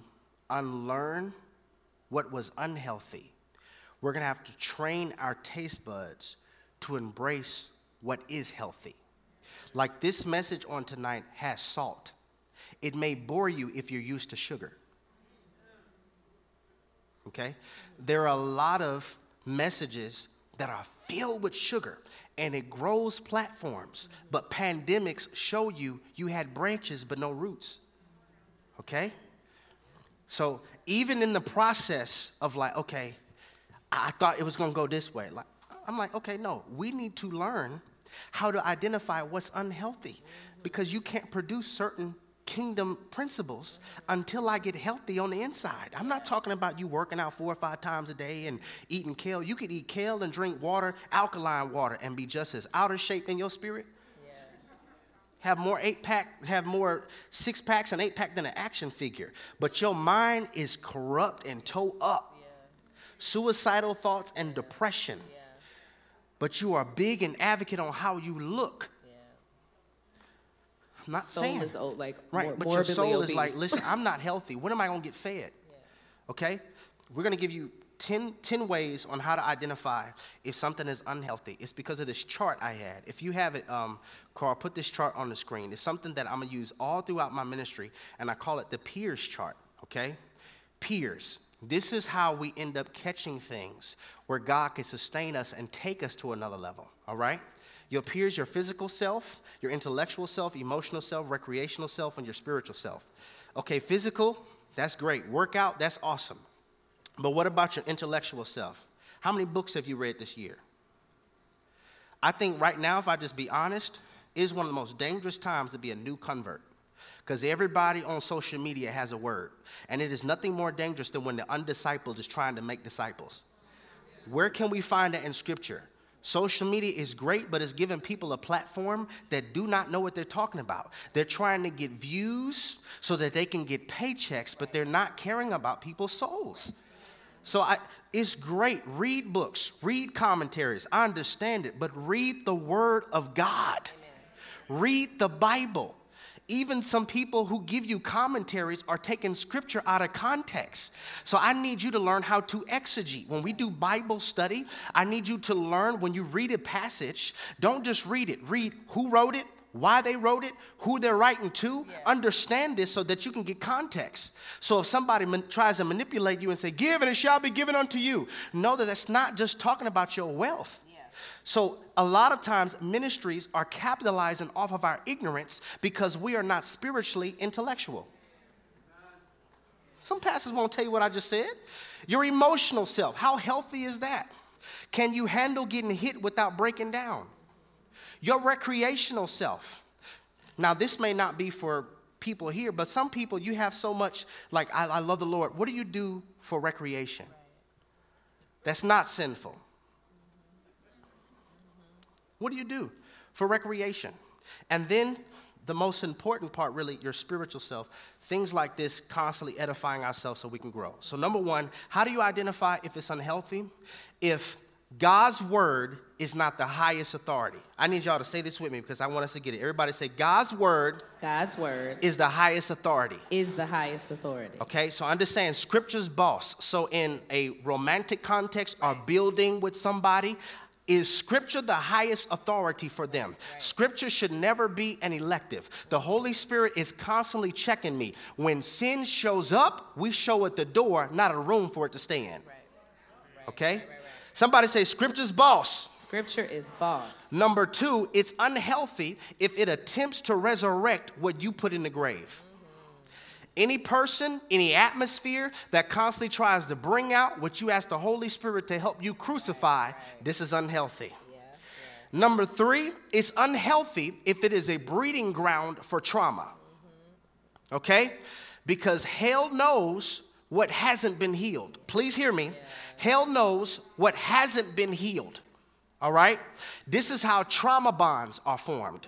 unlearn what was unhealthy, we're gonna have to train our taste buds to embrace what is healthy. Like this message on tonight has salt. It may bore you if you're used to sugar. Okay? There are a lot of messages that are filled with sugar and it grows platforms, but pandemics show you you had branches but no roots. Okay? So even in the process of like, okay, I thought it was gonna go this way. Like, I'm like, okay, no, we need to learn how to identify what's unhealthy because you can't produce certain kingdom principles until I get healthy on the inside. I'm not talking about you working out four or five times a day and eating kale. You could eat kale and drink water, alkaline water, and be just as out of shape in your spirit. Have more eight pack, have more six packs and eight pack than an action figure. But your mind is corrupt and toe up. Suicidal thoughts and depression. But you are big and advocate on how you look. I'm not Soul saying is old, like right, mor- but your soul is like, listen, I'm not (laughs) healthy. When am I gonna get fed? Okay, we're gonna give you 10, 10 ways on how to identify if something is unhealthy. It's because of this chart I had. If you have it, um, Carl, put this chart on the screen. It's something that I'm gonna use all throughout my ministry, and I call it the PIERS chart. Okay, PIERS. This is how we end up catching things where God can sustain us and take us to another level. All right. Your PIERS, your physical self, your intellectual self, emotional self, recreational self, and your spiritual self. Okay, physical, that's great. Workout, that's awesome. But what about your intellectual self? How many books have you read this year? I think right now, if I just be honest, is one of the most dangerous times to be a new convert. Because everybody on social media has a word. And it is nothing more dangerous than when the undiscipled is trying to make disciples. Where can we find that in scripture? Social media is great, but it's giving people a platform that do not know what they're talking about. They're trying to get views so that they can get paychecks, but they're not caring about people's souls. So I, it's great. Read books, read commentaries. I understand it, but read the Word of God. Read the Bible. Even some people who give you commentaries are taking scripture out of context. So I need you to learn how to exegete. When we do Bible study, I need you to learn when you read a passage, don't just read it, read who wrote it, why they wrote it, who they're writing to. Yeah. Understand this so that you can get context. So if somebody man- tries to manipulate you and say, Give and it shall be given unto you, know that that's not just talking about your wealth. So, a lot of times, ministries are capitalizing off of our ignorance because we are not spiritually intellectual. Some pastors won't tell you what I just said. Your emotional self, how healthy is that? Can you handle getting hit without breaking down? Your recreational self. Now, this may not be for people here, but some people, you have so much, like, I, I love the Lord. What do you do for recreation? That's not sinful. What do you do for recreation? And then the most important part, really, your spiritual self. Things like this, constantly edifying ourselves so we can grow. So, number one, how do you identify if it's unhealthy? If God's word is not the highest authority. I need y'all to say this with me because I want us to get it. Everybody say, God's word. God's word is the highest authority. Is the highest authority. Okay, so understand scripture's boss. So in a romantic context or building with somebody, is scripture the highest authority for them? Scripture should never be an elective. The Holy Spirit is constantly checking me. When sin shows up, we show it the door, not a room for it to stay in. Okay? Somebody say, Scripture's boss. Scripture is boss. Number two, it's unhealthy if it attempts to resurrect what you put in the grave. Any person, any atmosphere that constantly tries to bring out what you ask the Holy Spirit to help you crucify, this is unhealthy. Number three, it's unhealthy if it is a breeding ground for trauma. Okay? Because hell knows what hasn't been healed. Please hear me. Hell knows what hasn't been healed. All right? This is how trauma bonds are formed.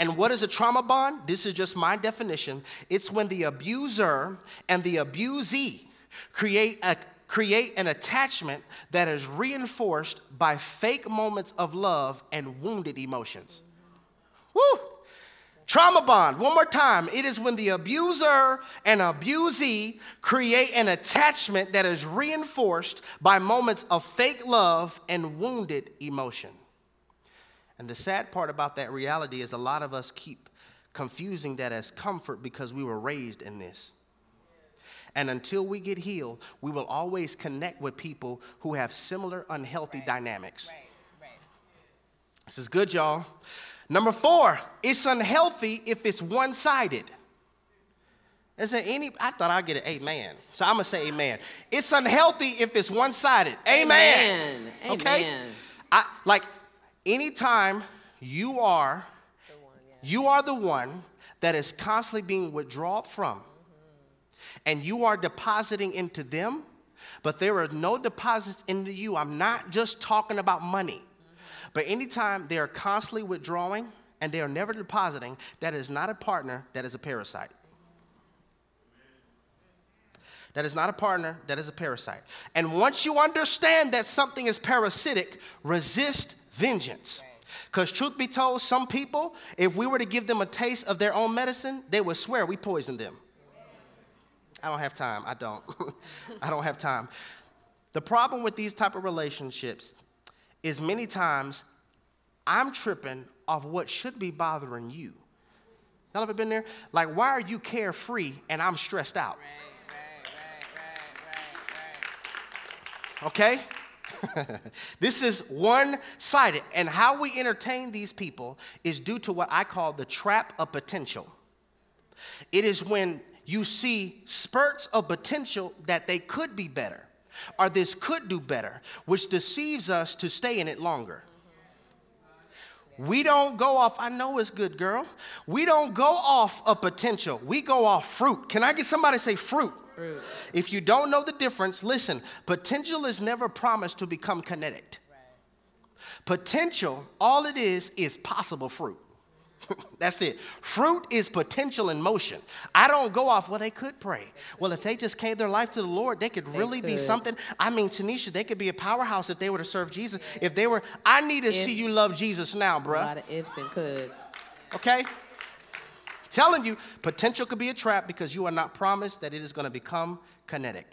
And what is a trauma bond? This is just my definition. It's when the abuser and the abusee create a create an attachment that is reinforced by fake moments of love and wounded emotions. Woo! Trauma bond, one more time. It is when the abuser and abusee create an attachment that is reinforced by moments of fake love and wounded emotion. And the sad part about that reality is a lot of us keep confusing that as comfort because we were raised in this. And until we get healed, we will always connect with people who have similar unhealthy right. dynamics. Right. Right. This is good, y'all. Number four, it's unhealthy if it's one sided. Is there any? I thought I'd get an amen. So I'm going to say amen. It's unhealthy if it's one sided. Amen. amen. Okay? Amen. I, like, anytime you are you are the one that is constantly being withdrawn from. And you are depositing into them but there are no deposits into you. I'm not just talking about money. But anytime they are constantly withdrawing and they are never depositing that is not a partner that is a parasite. That is not a partner, that is a parasite. And once you understand that something is parasitic, resist vengeance. Because, truth be told, some people, if we were to give them a taste of their own medicine, they would swear we poisoned them. I don't have time. I don't. (laughs) I don't have time. The problem with these type of relationships is many times I'm tripping off what should be bothering you. Y'all ever been there? Like, why are you carefree and I'm stressed out? Right, right, right, okay? (laughs) this is one sided. And how we entertain these people is due to what I call the trap of potential. It is when you see spurts of potential that they could be better or this could do better, which deceives us to stay in it longer. We don't go off, I know it's good, girl. We don't go off of potential. We go off fruit. Can I get somebody to say fruit? If you don't know the difference, listen, potential is never promised to become kinetic. Right. Potential, all it is, is possible fruit. (laughs) That's it. Fruit is potential in motion. I don't go off, well, they could pray. Well, if they just gave their life to the Lord, they could they really could. be something. I mean, Tanisha, they could be a powerhouse if they were to serve Jesus. If they were, I need to see you love Jesus now, bruh. A lot of ifs and coulds. Okay? Telling you, potential could be a trap because you are not promised that it is going to become kinetic.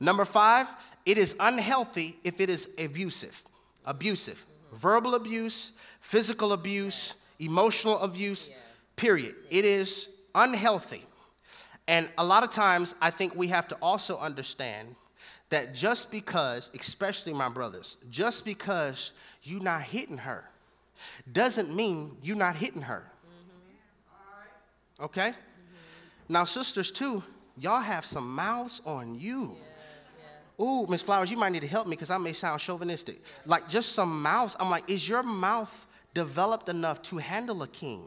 Number five, it is unhealthy if it is abusive. Abusive. Verbal abuse, physical abuse, emotional abuse, period. It is unhealthy. And a lot of times, I think we have to also understand that just because, especially my brothers, just because you're not hitting her doesn't mean you're not hitting her. Okay? Now, sisters, too, y'all have some mouths on you. Ooh, Miss Flowers, you might need to help me because I may sound chauvinistic. Like just some mouths. I'm like, is your mouth developed enough to handle a king?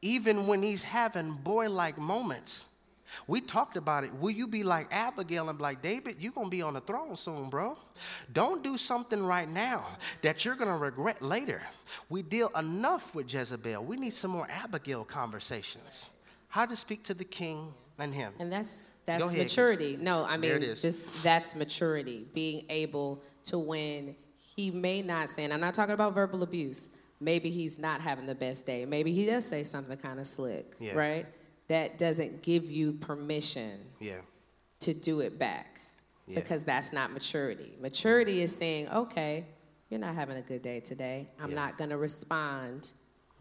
Even when he's having boy like moments. We talked about it. Will you be like Abigail and be like, David, you're going to be on the throne soon, bro. Don't do something right now that you're going to regret later. We deal enough with Jezebel. We need some more Abigail conversations. How to speak to the king and him. And that's that's ahead, maturity. No, I mean just that's maturity. Being able to when he may not say, and I'm not talking about verbal abuse. Maybe he's not having the best day. Maybe he does say something kind of slick, yeah. right? That doesn't give you permission yeah. to do it back yeah. because that's not maturity. Maturity is saying, okay, you're not having a good day today. I'm yeah. not going to respond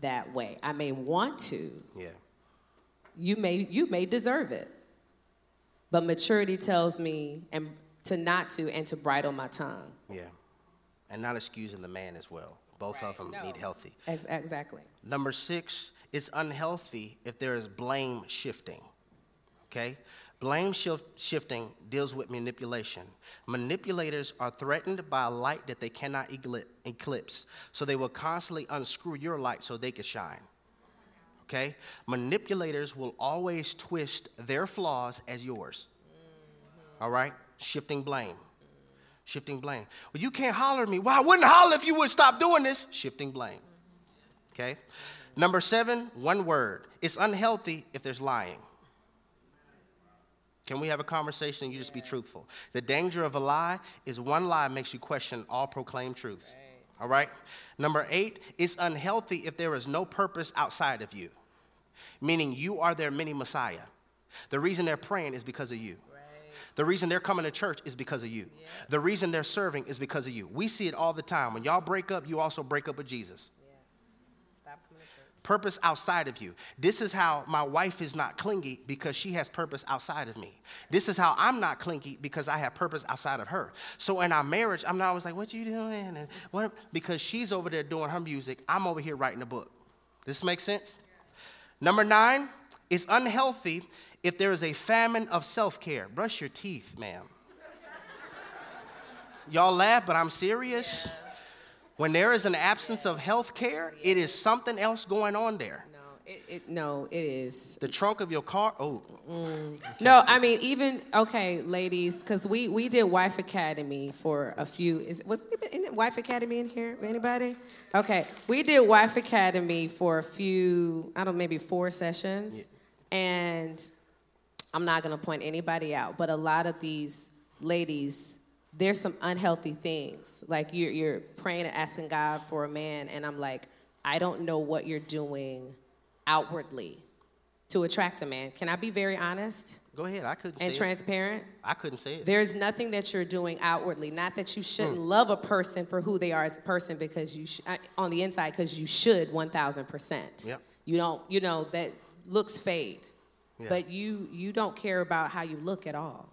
that way. I may want to. Yeah. You may you may deserve it. But maturity tells me and to not to and to bridle my tongue. Yeah. And not excusing the man as well. Both right. of them no. need healthy. Ex- exactly. Number six, it's unhealthy if there is blame shifting. Okay? Blame shift, shifting deals with manipulation. Manipulators are threatened by a light that they cannot eclipse, so they will constantly unscrew your light so they can shine okay? Manipulators will always twist their flaws as yours. All right? Shifting blame. Shifting blame. Well, you can't holler at me. Well, I wouldn't holler if you would stop doing this. Shifting blame. Okay? Number seven, one word. It's unhealthy if there's lying. Can we have a conversation and you just be truthful? The danger of a lie is one lie makes you question all proclaimed truths. All right? Number eight, it's unhealthy if there is no purpose outside of you, meaning you are their mini Messiah. The reason they're praying is because of you. The reason they're coming to church is because of you. The reason they're serving is because of you. We see it all the time. When y'all break up, you also break up with Jesus purpose outside of you. This is how my wife is not clingy because she has purpose outside of me. This is how I'm not clingy because I have purpose outside of her. So in our marriage, I'm not always like, "What you doing?" And what? Because she's over there doing her music, I'm over here writing a book. This makes sense. Number nine, it's unhealthy if there is a famine of self-care. Brush your teeth, ma'am. Y'all laugh, but I'm serious. Yeah. When there is an absence of health care, it is something else going on there. No, it, it no, it is. The trunk of your car. Oh. Mm. No, I mean even okay, ladies, because we we did Wife Academy for a few. Is was it Wife Academy in here? Anybody? Okay, we did Wife Academy for a few. I don't know, maybe four sessions, yeah. and I'm not gonna point anybody out, but a lot of these ladies there's some unhealthy things. Like you're, you're praying and asking God for a man, and I'm like, I don't know what you're doing outwardly to attract a man. Can I be very honest? Go ahead. I couldn't. And transparent. It. I couldn't say it. There's nothing that you're doing outwardly. Not that you shouldn't mm. love a person for who they are as a person, because you sh- on the inside, because you should 1,000 percent. Yep. You don't. You know that looks fade, yeah. but you you don't care about how you look at all.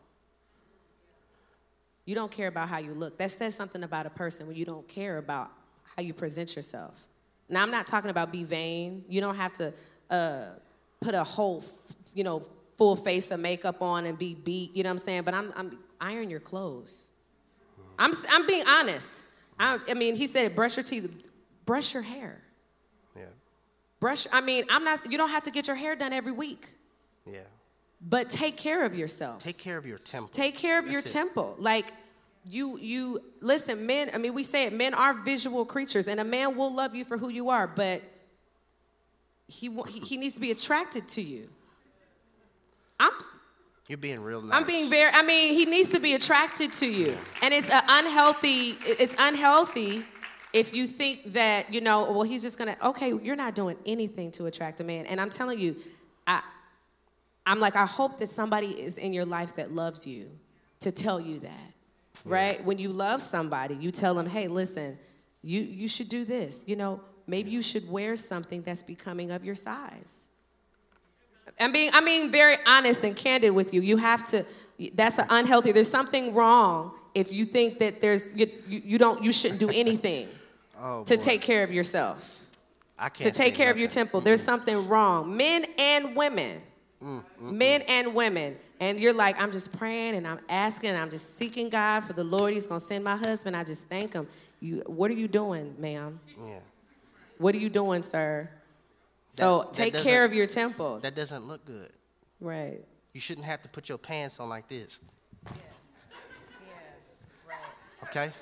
You don't care about how you look. That says something about a person when you don't care about how you present yourself. Now, I'm not talking about be vain. You don't have to uh, put a whole, you know, full face of makeup on and be beat. You know what I'm saying? But I'm, I'm iron your clothes. I'm, I'm being honest. I, I mean, he said, brush your teeth, brush your hair. Yeah. Brush. I mean, I'm not. You don't have to get your hair done every week. Yeah. But take care of yourself. Take care of your temple. Take care of That's your it. temple. Like you you listen, men, I mean we say it, men are visual creatures and a man will love you for who you are, but he he, he needs to be attracted to you. I'm you're being real nice. I'm being very I mean he needs to be attracted to you. And it's unhealthy it's unhealthy if you think that, you know, well, he's just gonna, okay, you're not doing anything to attract a man. And I'm telling you, I, I'm like, I hope that somebody is in your life that loves you to tell you that, right? Yeah. When you love somebody, you tell them, hey, listen, you, you should do this. You know, maybe you should wear something that's becoming of your size. I'm being, I mean, very honest and candid with you. You have to, that's an unhealthy, there's something wrong if you think that there's, you, you don't, you shouldn't do anything (laughs) oh, to take care of yourself. I can't to take care of your temple. There's something wrong. Men and women. Mm, mm, Men and women. And you're like, I'm just praying and I'm asking and I'm just seeking God for the Lord. He's gonna send my husband. I just thank him. You what are you doing, ma'am? Yeah. What are you doing, sir? That, so take care of your temple. That doesn't look good. Right. You shouldn't have to put your pants on like this. Yeah. Yeah. Right. Okay? Right.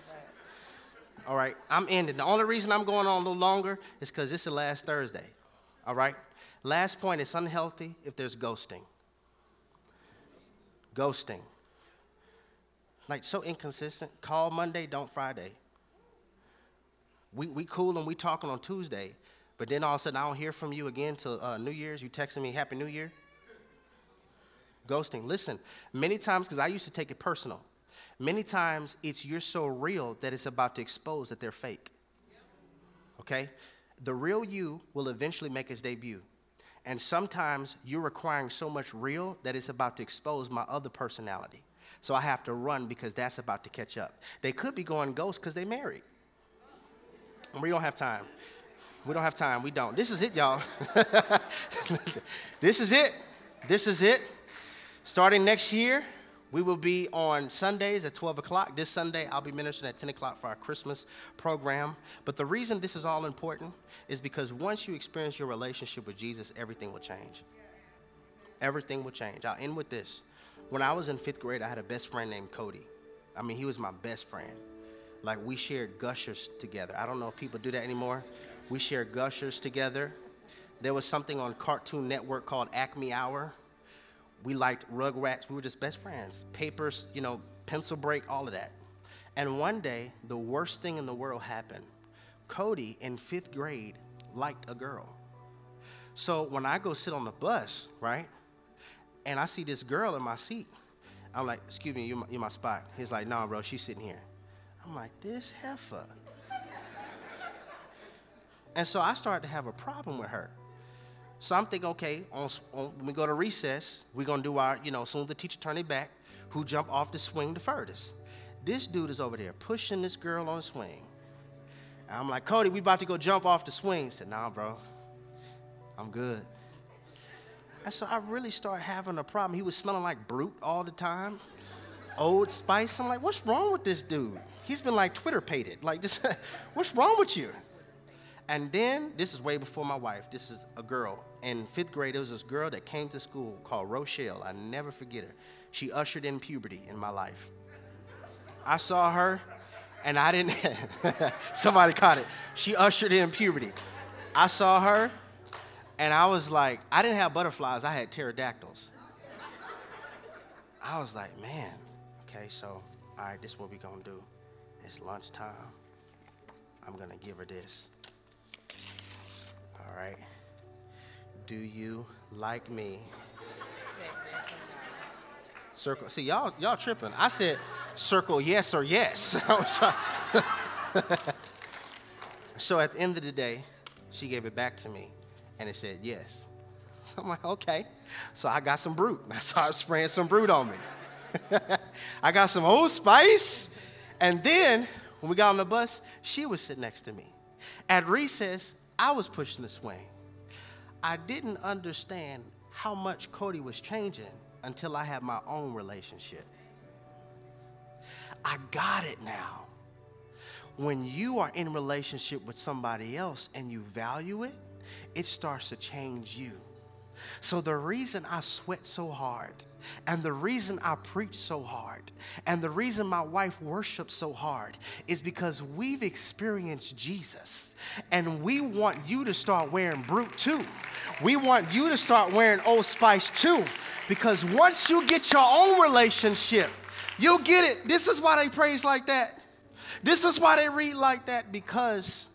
All right, I'm ending. The only reason I'm going on a little longer is because this is the last Thursday. All right? Last point it's unhealthy if there's ghosting. Ghosting. Like so inconsistent. Call Monday, don't Friday. We, we cool and we talking on Tuesday, but then all of a sudden I don't hear from you again till uh, New Year's. You texting me Happy New Year? Ghosting. Listen, many times, because I used to take it personal, many times it's you're so real that it's about to expose that they're fake. Okay? The real you will eventually make its debut. And sometimes you're requiring so much real that it's about to expose my other personality. So I have to run because that's about to catch up. They could be going ghost because they married. And we don't have time. We don't have time. We don't. This is it, y'all. (laughs) this is it. This is it. Starting next year, we will be on Sundays at 12 o'clock. This Sunday, I'll be ministering at 10 o'clock for our Christmas program. But the reason this is all important is because once you experience your relationship with Jesus, everything will change. Everything will change. I'll end with this. When I was in fifth grade, I had a best friend named Cody. I mean, he was my best friend. Like, we shared gushers together. I don't know if people do that anymore. We shared gushers together. There was something on Cartoon Network called Acme Hour we liked Rugrats. We were just best friends. Papers, you know, pencil break, all of that. And one day, the worst thing in the world happened. Cody, in fifth grade, liked a girl. So when I go sit on the bus, right, and I see this girl in my seat, I'm like, excuse me, you're my, you're my spot. He's like, nah, bro, she's sitting here. I'm like, this heifer. and so I started to have a problem with her. So I'm thinking, okay, on, on, when we go to recess, we're gonna do our, you know, as soon as the teacher turn it back, who jump off the swing the furthest. This dude is over there pushing this girl on the swing. And I'm like, Cody, we about to go jump off the swing. He said, nah, bro, I'm good. And so I really started having a problem. He was smelling like Brut all the time, Old Spice. I'm like, what's wrong with this dude? He's been like Twitter pated. Like, just, (laughs) what's wrong with you? And then, this is way before my wife. This is a girl. In fifth grade, there was this girl that came to school called Rochelle. I never forget her. She ushered in puberty in my life. I saw her, and I didn't. (laughs) somebody caught it. She ushered in puberty. I saw her, and I was like, I didn't have butterflies, I had pterodactyls. I was like, man, okay, so, all right, this is what we're gonna do. It's lunchtime. I'm gonna give her this. Right. Do you like me? Circle. See, y'all, y'all tripping. I said circle yes or yes. (laughs) (laughs) so at the end of the day, she gave it back to me and it said yes. So (laughs) I'm like, okay. So I got some Brut. I started spraying some Brut on me. I got some Old Spice. And then when we got on the bus, she was sitting next to me. At recess, I was pushing the swing. I didn't understand how much Cody was changing until I had my own relationship. I got it now. When you are in relationship with somebody else and you value it, it starts to change you. So the reason I sweat so hard, and the reason I preach so hard, and the reason my wife worships so hard is because we've experienced Jesus. And we want you to start wearing Brut too. We want you to start wearing Old Spice too. Because once you get your own relationship, you'll get it. This is why they praise like that. This is why they read like that because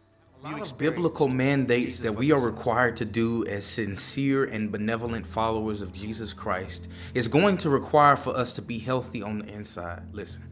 biblical mandates that we are required to do as sincere and benevolent followers of Jesus Christ is going to require for us to be healthy on the inside. Listen,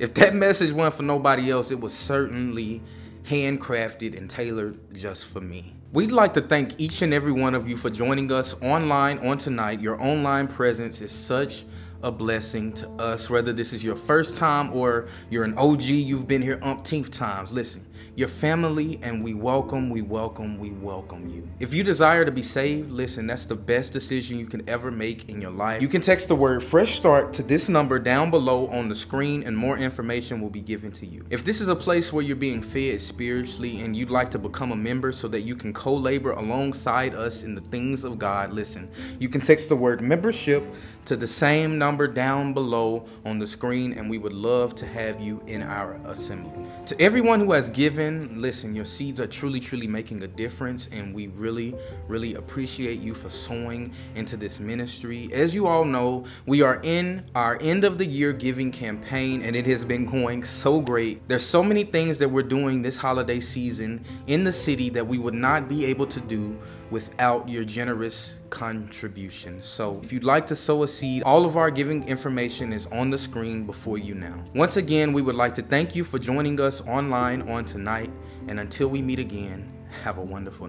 if that message went for nobody else, it was certainly handcrafted and tailored just for me. We'd like to thank each and every one of you for joining us online on tonight. Your online presence is such a blessing to us, whether this is your first time or you're an OG, you've been here umpteenth times. Listen, your family, and we welcome, we welcome, we welcome you. If you desire to be saved, listen, that's the best decision you can ever make in your life. You can text the word fresh start to this number down below on the screen, and more information will be given to you. If this is a place where you're being fed spiritually and you'd like to become a member so that you can co labor alongside us in the things of God, listen, you can text the word membership to the same number down below on the screen, and we would love to have you in our assembly. To everyone who has given, listen, your seeds are truly, truly making a difference, and we really, really appreciate you for sowing into this ministry. As you all know, we are in our end of the year giving campaign, and it has been going so great. There's so many things that we're doing this holiday season in the city that we would not be able to do without your generous contribution. So if you'd like to sow a seed, all of our giving information is on the screen before you now. Once again, we would like to thank you for joining us online on tonight. And until we meet again, have a wonderful